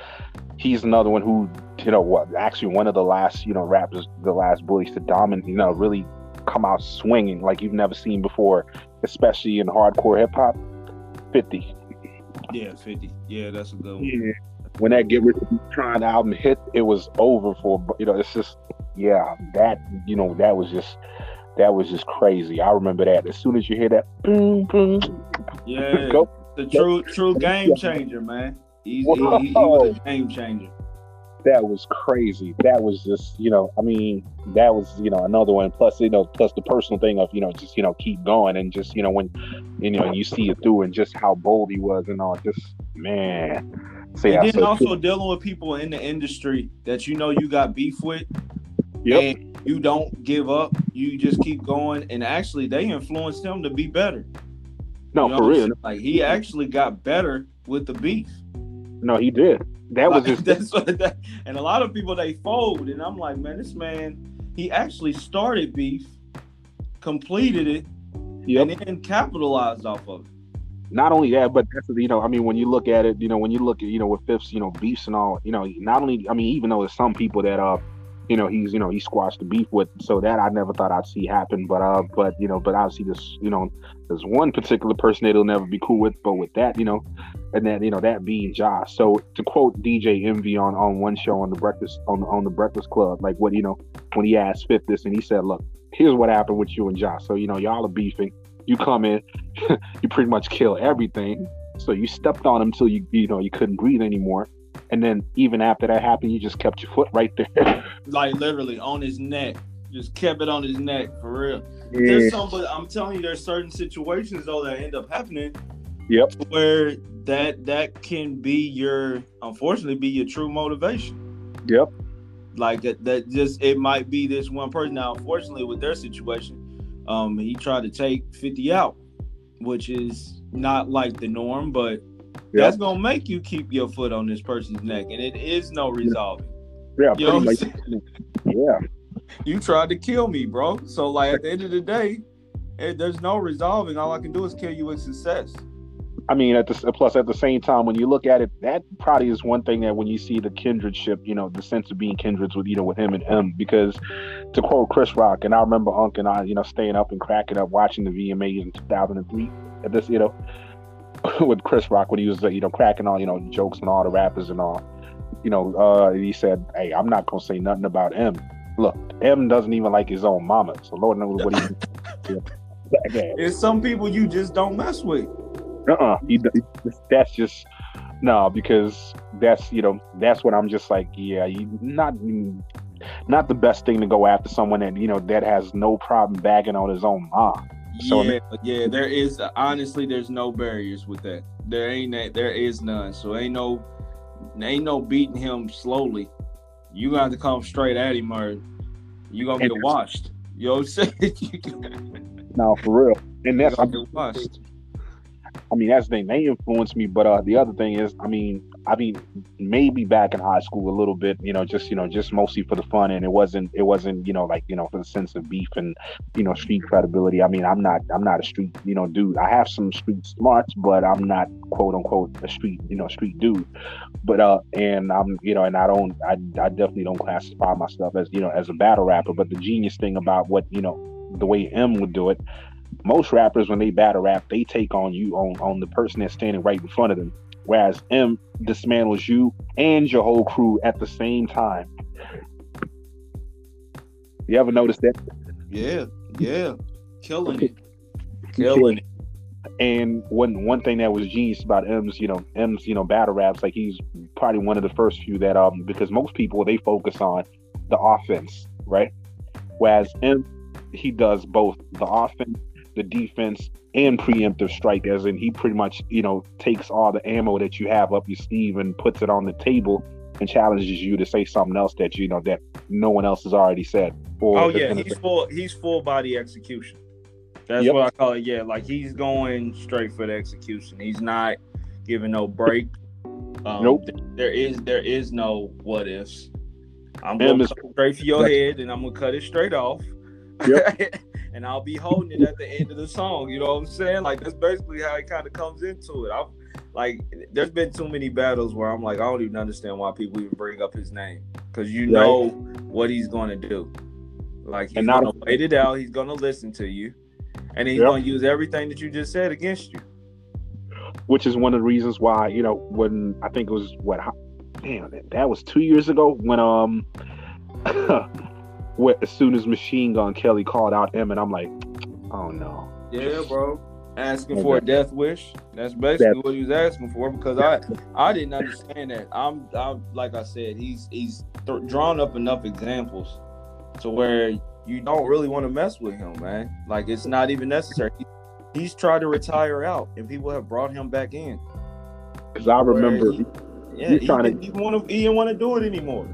he's another one who, you know, what actually one of the last, you know, rappers, the last bullies to dominate, you know, really come out swinging like you've never seen before, especially in hardcore hip hop. Fifty. Yeah, fifty. Yeah, that's a good one. Yeah. When that Get Rich Trying album hit, it was over for you know. It's just yeah, that you know that was just that was just crazy. I remember that. As soon as you hear that, boom, boom, yeah, go the true true game changer, man. He, he, he, was a game changer. That was crazy. That was just, you know, I mean, that was, you know, another one. Plus, you know, plus the personal thing of, you know, just, you know, keep going and just, you know, when, you know, you see it through and just how bold he was and all, just, man. Yeah, and then also cool. dealing with people in the industry that you know you got beef with. Yep. And you don't give up. You just keep going. And actually, they influenced him to be better. No, you for real. Like he actually got better with the beef. No, he did. That was just that's what that, and a lot of people they fold, and I'm like, man, this man, he actually started beef, completed it, yep. and then capitalized off of it. Not only that, but that's you know, I mean, when you look at it, you know, when you look at you know with fifths, you know, beefs and all, you know, not only I mean, even though there's some people that uh you know, he's you know he squashed the beef with. So that I never thought I'd see happen. But uh, but you know, but obviously this you know, there's one particular person that he'll never be cool with. But with that, you know, and then you know that being Josh. So to quote DJ Envy on on one show on the Breakfast on the, on the Breakfast Club, like what you know when he asked Fifth this, and he said, "Look, here's what happened with you and Josh. So you know y'all are beefing. You come in, you pretty much kill everything. So you stepped on him till you you know you couldn't breathe anymore." And then even after that happened, you just kept your foot right there. like literally on his neck. Just kept it on his neck for real. Yeah. There's some, but I'm telling you, there's certain situations though that end up happening. Yep. Where that that can be your, unfortunately, be your true motivation. Yep. Like that, that just it might be this one person. Now, unfortunately, with their situation, um, he tried to take 50 out, which is not like the norm, but that's gonna make you keep your foot on this person's neck, and it is no resolving. Yeah, you know yeah. You tried to kill me, bro. So like at the end of the day, it, there's no resolving. All I can do is kill you with success. I mean, at the plus at the same time, when you look at it, that probably is one thing that when you see the kindredship, you know, the sense of being kindreds with you know with him and him, because to quote Chris Rock, and I remember Unc and I, you know, staying up and cracking up watching the VMA in 2003 at this, you know, with Chris Rock when he was, you know, cracking all, you know, jokes and all the rappers and all. You know, uh, he said, "Hey, I'm not gonna say nothing about Em. Look, Em doesn't even like his own mama, so Lord knows what he." It's some people you just don't mess with. Uh-uh. He, that's just no, because that's you know that's what I'm just like. Yeah, you not not the best thing to go after someone that you know that has no problem bagging on his own mom. So, yeah, yeah, there is honestly there's no barriers with that. There ain't that there is none. So ain't no ain't no beating him slowly. You got to come straight at him or you gonna get washed. You know what I'm saying? no, for real. And that's I mean. I mean, that's the thing. They influenced me, but uh, the other thing is, I mean, I mean, maybe back in high school a little bit, you know, just you know, just mostly for the fun, and it wasn't, it wasn't, you know, like you know, for the sense of beef and you know, street credibility. I mean, I'm not, I'm not a street, you know, dude. I have some street smarts, but I'm not quote unquote a street, you know, street dude. But uh, and I'm, you know, and I don't, I, I definitely don't classify myself as, you know, as a battle rapper. But the genius thing about what you know, the way Em would do it most rappers when they battle rap, they take on you on on the person that's standing right in front of them. Whereas Em dismantles you and your whole crew at the same time. You ever notice that? Yeah, yeah. Killing it. Killing it. And one one thing that was genius about Em's, you know, Em's, you know, battle raps, like he's probably one of the first few that um because most people they focus on the offense, right? Whereas Em he does both the offense the defense and preemptive strike, as in he pretty much, you know, takes all the ammo that you have up your sleeve and puts it on the table and challenges you to say something else that you know that no one else has already said. oh yeah, he's full. He's full body execution. That's yep. what I call it. Yeah, like he's going straight for the execution. He's not giving no break. Um, nope. There is there is no what ifs. I'm going straight for your head, and I'm gonna cut it straight off. Yep. and I'll be holding it at the end of the song. You know what I'm saying? Like that's basically how it kind of comes into it. I've like there's been too many battles where I'm like, I don't even understand why people even bring up his name. Cause you know what he's gonna do. Like he's gonna wait it out, he's gonna listen to you, and he's yep. gonna use everything that you just said against you. Which is one of the reasons why, you know, when I think it was what damn that was two years ago when um as soon as Machine Gun Kelly called out Em, and I'm like, oh no. Yeah, bro. Asking for a death wish. That's basically death. what he was asking for because I I didn't understand that. I'm I'm like I said, he's he's th- drawn up enough examples to where you don't really want to mess with him, man. Like it's not even necessary. He, he's tried to retire out, and people have brought him back in. Because I remember, he, yeah, he, didn't, he, want to, he didn't want to do it anymore.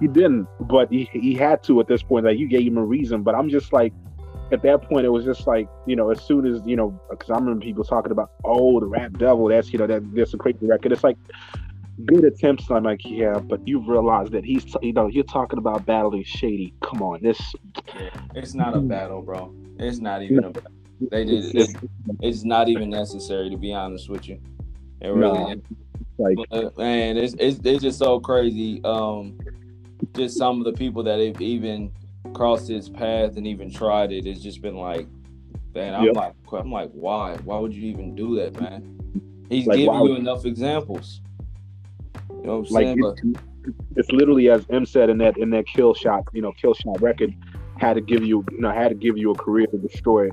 He didn't, but he, he had to at this point. Like you gave him a reason, but I'm just like, at that point, it was just like you know, as soon as you know, because I remember people talking about, oh, the Rap Devil, that's you know, that that's a crazy record. It's like good attempts. I'm like, yeah, but you realize that he's you know, you're talking about battling Shady. Come on, this. It's not a battle, bro. It's not even a. They did. It's, it's not even necessary to be honest with you. It really. No. Like, but, man, it's, it's it's just so crazy. Um, just some of the people that have even crossed his path and even tried it, it's just been like, man, I'm Yep. like, I'm like, why? Why would you even do that, man? He's Like, giving you enough examples. You know what I'm like saying? but it's literally as Em said in that in that kill shot, you know, kill shot record had to give you, you know, had to give you a career to destroy it.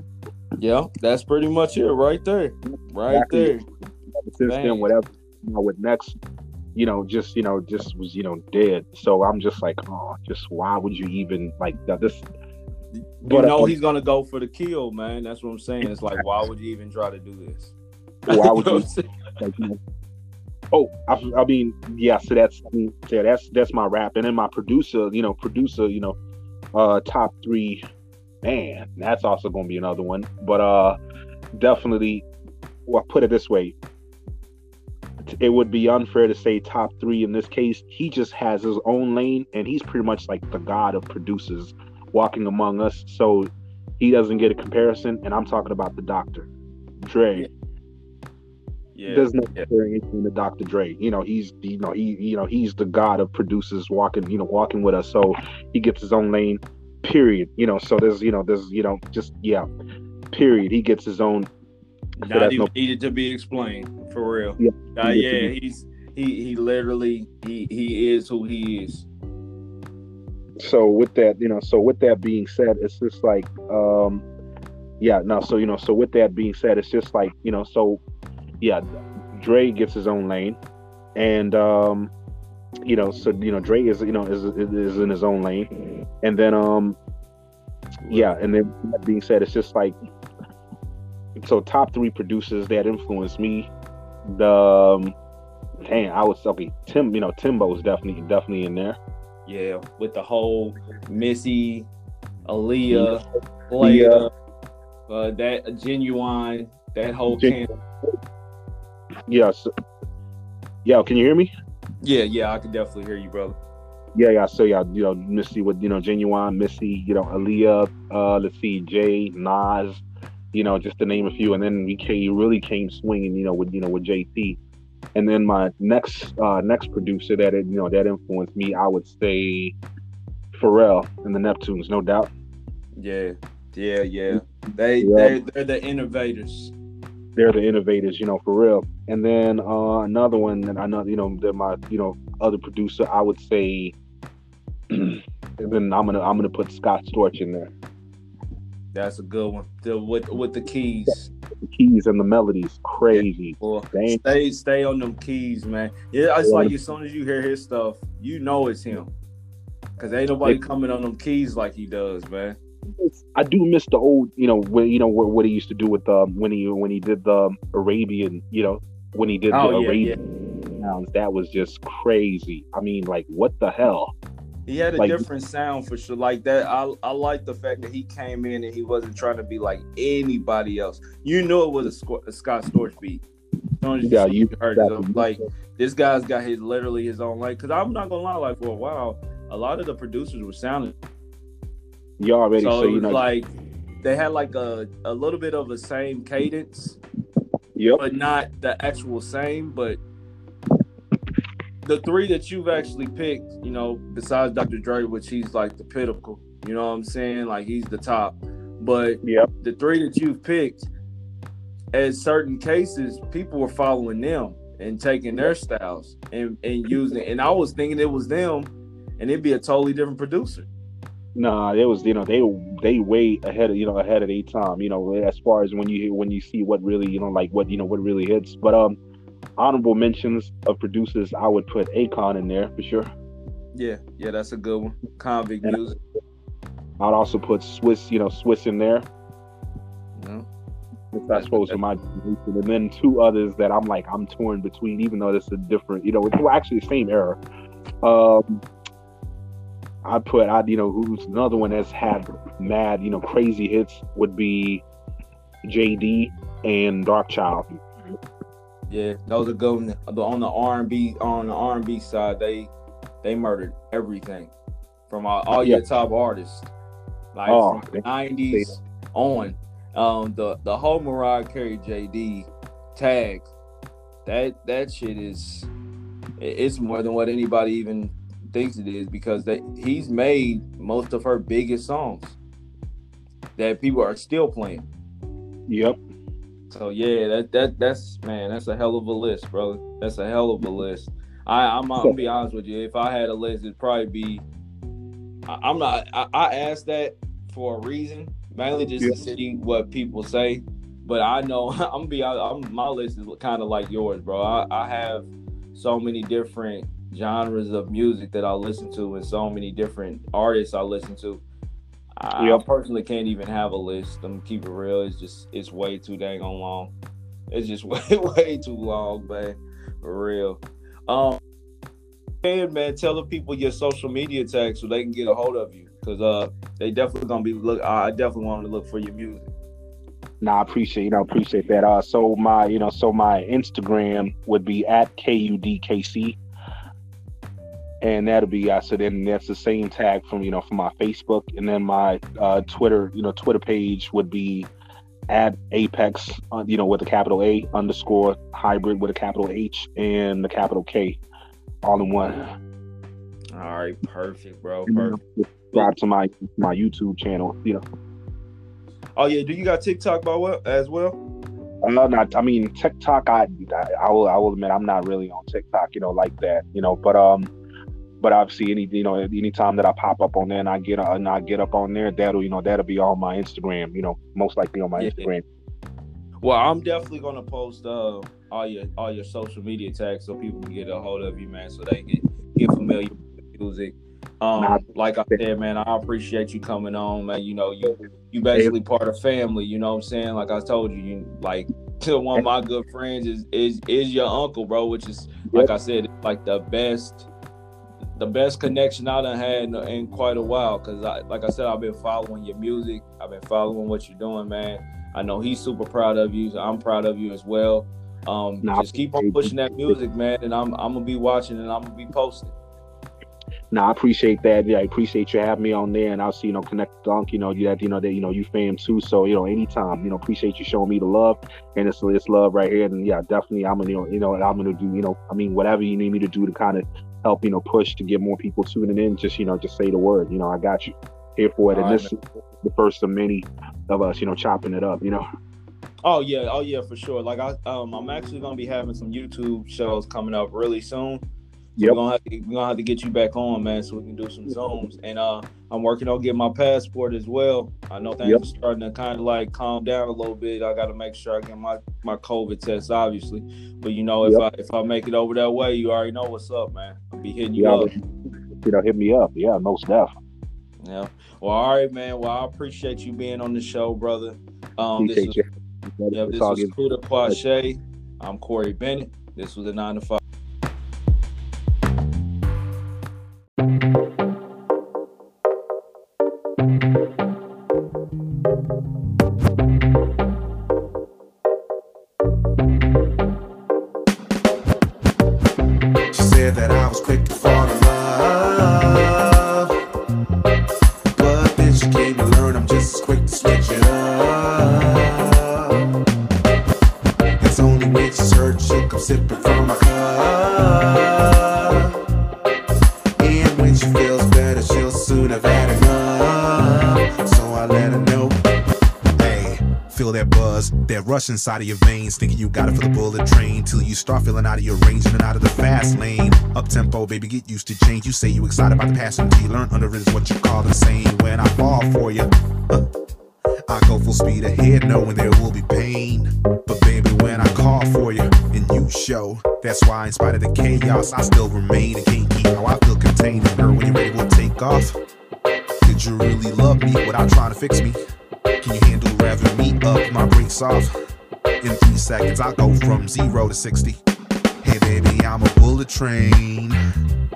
yeah, that's pretty much it right there. Right Exactly. there. Since then, whatever, you know, with next, you know, just you know, just was you know dead. So I'm just like, oh, just why would you even like? This, You But, know uh, he's gonna go for the kill, man. That's what I'm saying. It's like, why would you even try to do this? why would you? what I'm saying? like, you know, oh, I, I mean, yeah. So that's, I mean, yeah, that's that's my rap, and then my producer, you know, producer, you know, uh, top three, man, that's also gonna be another one. But uh, definitely, well, put it this way. It would be unfair to say top three in this case. He just has his own lane, and he's pretty much like the god of producers walking among us. So he doesn't get a comparison, and I'm talking about the doctor, Dre Yeah. there's no comparing anything to Dr. Dre. You know, he's you know he you know he's the god of producers walking you know walking with us. So he gets his own lane. Period. You know, so there's you know there's you know just yeah. Period. He gets his own. Not even no- needed to be explained for real. Yeah, Uh, yeah, he's he he literally he he is who he is. So with that you know so with that being said, it's just like um yeah no so you know so with that being said, it's just like you know so yeah, Dre gets his own lane, and um you know so you know Dre is you know is is in his own lane, and then um yeah and then that being said it's just like so top three producers that influenced me the um, dang i was okay tim you know timbo was definitely definitely in there. Yeah, with the whole Missy, Aaliyah, Yeah. Leia, uh, that genuine, that whole Gen- yeah yeah can you hear me? Yeah, yeah, I can definitely hear you, brother. yeah yeah so yeah you know missy with you know genuine missy you know Aaliyah, uh let's see jay nas you know just to name a few and then we came, really came swinging you know with you know with jt and then my next uh next producer that it, you know that influenced me i would say pharrell and the neptunes no doubt Yeah, yeah, yeah. They Yeah. they're, they're the innovators. they're the innovators, you know, for real. And then uh, another one, and I know, you know, that my, you know, other producer, I would say, and then I'm gonna, I'm gonna put Scott Storch in there. That's a good one. The, with with the keys. The keys and the melodies, crazy. Boy, stay stay on them keys, man. Yeah, it's Yeah. like as soon as you hear his stuff, you know it's him. Cause ain't nobody It- coming on them keys like he does, man. I do miss the old, you know, when you know what, what he used to do with um when he when he did the Arabian, you know, when he did Oh, the yeah, Arabian sounds, that was just crazy. I mean, like, what the hell? He had a Like- different sound for sure. Like that, I I like the fact that he came in and he wasn't trying to be like anybody else. You knew it was a, a Scott Storch beat. As as Yeah, you heard exactly. like this guy's got his literally his own like. Cause I'm not gonna lie, like for a while, a lot of the producers were sounding you already so, so, you know, like they had like a a little bit of the same cadence, yep, but not the actual same. But the three that you've actually picked, you know, besides Dr. Dre, which he's like the pinnacle, you know what I'm saying? Like he's the top. But yep, the three that you've picked, at certain cases, people were following them and taking their styles and, and using it. And I was thinking it was them, and it'd be a totally different producer. Nah, it was you know they they way ahead of you know ahead of their time. You know as far as when you hear when you see what really you know like what you know what really hits. But um, honorable mentions of producers, I would put Akon in there for sure. Yeah, yeah, that's a good one. Konvict And- music. I'd also put Swizz, you know Swizz in there. know? Which I suppose for my and then two others that I'm like I'm torn between, even though it's a different, you know, it's well, actually the same era. Um, I put I you know who's another one that's had mad you know crazy hits would be JD and Darkchild. Yeah, those are good. On the R and B, on the R and B side, they they murdered everything from all, all your Yeah. top artists, like Oh, from the nineties on. Um, the the whole Mariah Carey JD tag, that that shit is it's more than what anybody even thinks it is because that he's made most of her biggest songs that people are still playing. Yep. So yeah, that that that's man, that's a hell of a list, brother. That's a hell of a list. I I'm, gonna be honest with you. If I had a list, it'd probably be. I, am not. I, I, asked that for a reason, mainly just to see what people say. But I know I'm gonna be. I'm, my list is kind of like yours, bro. I, I have so many different genres of music that I listen to, and so many different artists I listen to. I, yep. I personally can't even have a list. I'm keep it real. It's just it's way too dang on long. It's just way way too long, man. For real. Um, and man, tell the people your social media tags so they can get a hold of you because uh they definitely gonna be look. I definitely want to look for your music. Nah, I appreciate you know appreciate that. Uh, so my you know so my Instagram would be at kudkc and that'll be I said then that's the same tag from you know from my Facebook and then my uh, Twitter you know Twitter page would be at Apex uh, you know with a capital A underscore hybrid with a capital H and the capital K all in one. All right, perfect, bro. Perfect. Subscribe to my my YouTube channel, you know. Oh yeah, do you got TikTok by what as well? I'm not. I mean, TikTok. I, I, I will. I will admit, I'm not really on TikTok. You know, like that. You know, but um, but obviously, any you know, anytime that I pop up on there and I get uh, and I get up on there, that'll you know that'll be on my Instagram. You know, most likely on my yeah. Instagram. Well, I'm definitely gonna post uh, all your all your social media tags so people can get a hold of you, man, so they can get familiar with music. Um, like I said, man, I appreciate you coming on, man. You know, you you basically part of family. You know what I'm saying? Like I told you, you like one of my good friends is is is your uncle, bro. Which is like I said, like the best the best connection I done had in, in quite a while. Cause I, like I said, I've been following your music. I've been following what you're doing, man. I know he's super proud of you. So I'm proud of you as well. Um, nah, just keep on pushing that music, man. And I'm I'm gonna be watching and I'm gonna be posting. No, I appreciate that. Yeah, I appreciate you having me on there, and I'll see you know connect dunk. You know that you know that you know you fam too. So you know anytime you know appreciate you showing me the love, and it's it's love right here. And yeah, definitely I'm gonna you know, you know I'm gonna do you know I mean whatever you need me to do to kind of help, you know, push to get more people tuning in, just, you know, just say the word, you know, I got you here for it. All and right, this man. is the first of many of us, you know, chopping it up, you know. Oh yeah, oh yeah, for sure. Like I um I'm actually gonna be having some YouTube shows coming up really soon. So yep. we're gonna have to we're gonna have to get you back on, man, so we can do some zooms. And uh I'm working on getting my passport as well. I know things yep. are starting to kind of like calm down a little bit. I gotta make sure I get my, my COVID test, obviously. But you know, if yep. I if I make it over that way, you already know what's up, man. Be hitting you yeah, up. You know, hit me up. Yeah, most stuff. Yeah. Well, all right, man. Well, I appreciate you being on the show, brother. Um, this was, yeah, this was Kuda Kwashé. I'm Corey Bennett. This was a nine to five. Rush inside of your veins, thinking you got it for the bullet train. Till you start feeling out of your range and out of the fast lane. Up tempo, baby, get used to change. You say you excited about the past until you learn under is what you call insane. When I fall for you, uh, I go full speed ahead, knowing there will be pain. But baby, when I call for you and you show, that's why in spite of the chaos, I still remain and can't keep how I feel contained. Girl, when you're ready, we'll take off. Did you really love me without trying to fix me? Can you handle revving me up, off? In three seconds, I go from zero to 60. Hey baby, I'm a bullet train.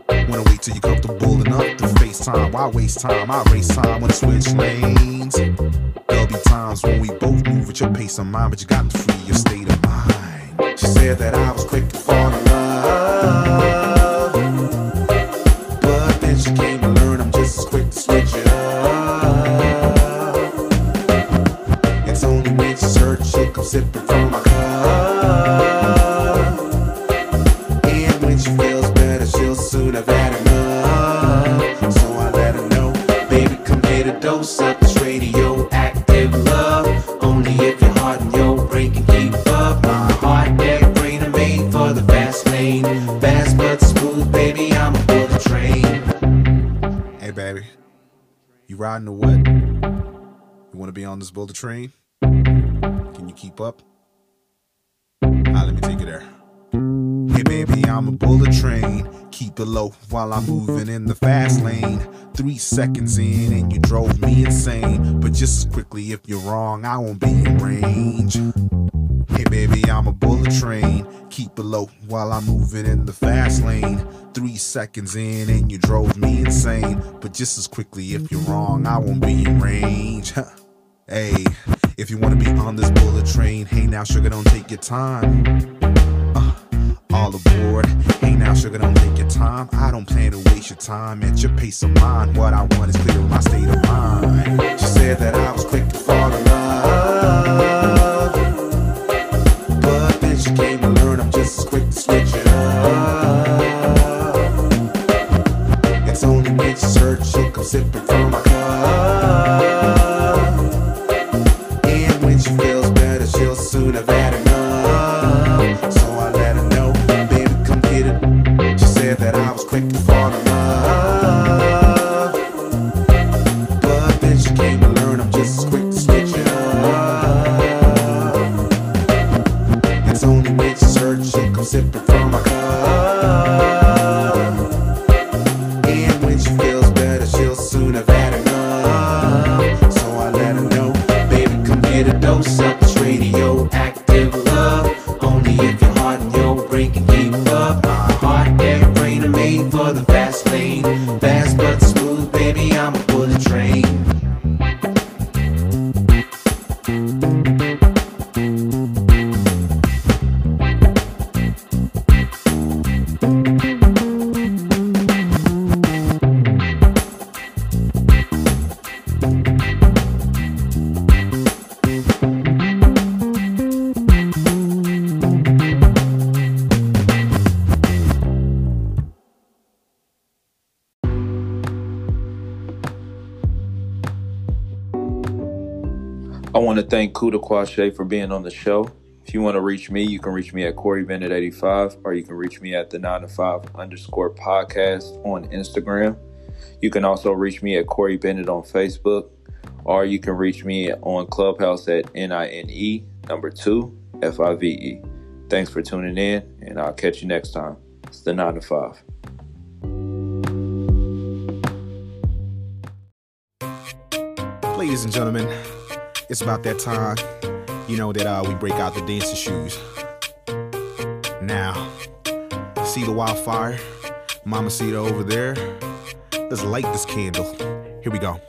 Wanna wait till you're comfortable enough to FaceTime? Why waste time? I race time when I switch lanes. There'll be times when we both move at your pace of mind, but you got to free your state of mind. She said that I was quick to fall in love. On this bullet train? Can you keep up? Ah, let me take you there. Hey baby, I'm a bullet train. Keep it low while I'm moving in the fast lane. Three seconds in and you drove me insane. But just as quickly, if you're wrong, I won't be in range. Hey baby, I'm a bullet train. Keep it low while I'm moving in the fast lane. Three seconds in and you drove me insane. But just as quickly, if you're wrong, I won't be in range. Hey, if you wanna be on this bullet train, hey now, sugar, don't take your time. Uh, all aboard. Hey now, sugar, don't take your time. I don't plan to waste your time at your pace of mind. What I want is clear in my state of mind. She said that I was quick Kuda Kwashé for being on the show. If you want to reach me, you can reach me at Corey Bennett 85 or you can reach me at the 9 to 5 underscore podcast on Instagram. You can also reach me at Corey Bennett on Facebook or you can reach me on Clubhouse at N-I-N-E number 2 F-I-V-E. Thanks for tuning in and I'll catch you next time. It's the 9 to 5. Ladies and gentlemen, it's about that time, you know, that uh, we break out the dancing shoes. Now, see the wildfire? Mama it over there? Let's light this candle. Here we go.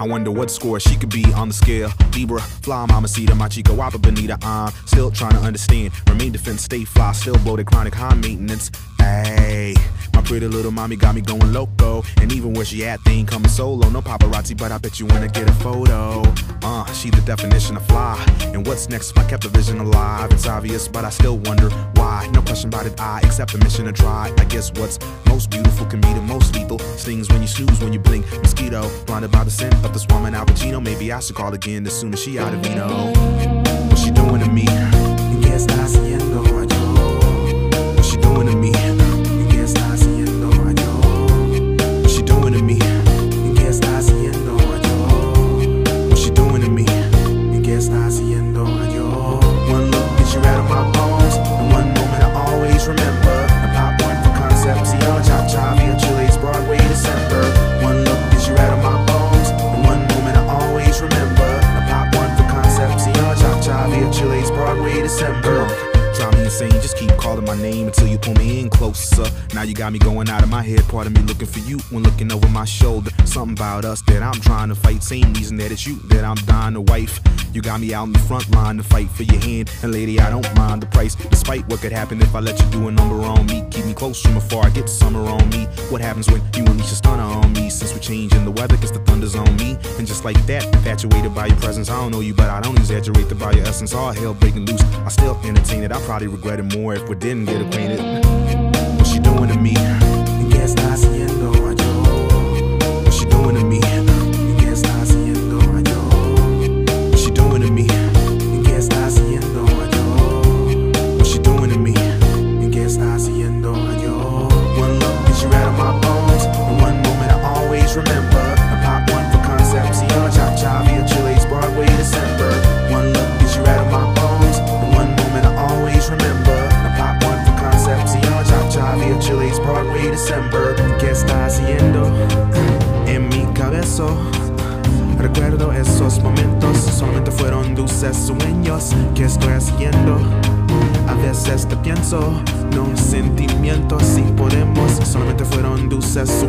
I wonder what score she could be on the scale. Libra, fly, mama, see my chica, wapa, bonita. I'm still trying to understand. Remain defense, stay fly, still blow the chronic high maintenance. Hey, my pretty little mommy got me going loco. And even where she at, they ain't coming solo. No paparazzi, but I bet you wanna get a photo. Uh, she the definition of fly. And what's next if I kept the vision alive? It's obvious, but I still wonder why. No question about it, I accept the mission to try. I guess what's most beautiful can be the most lethal. Stings when you snooze, when you blink. Mosquito, blinded by the scent of this woman, Al Pacino. Maybe I should call again as soon as she out of Vino. What she doing to me? ¿Qué está haciendo got me going out of my head, part of me looking for you when looking over my shoulder. Something about us that I'm trying to fight, same reason that it's you that I'm dying to wife. You got me out in the front line to fight for your hand, and lady, I don't mind the price. Despite what could happen if I let you do a number on me, keep me close from afar, I get summer on me. What happens when you unleash a stunner on me? Since we're changing the weather, gets the thunder's on me, and just like that, infatuated by your presence. I don't know you, but I don't exaggerate about your essence. All hell breaking loose, I still entertain it. I probably regret it more if we didn't get acquainted. What she doing to me? ¿Qué está haciendo sucesso.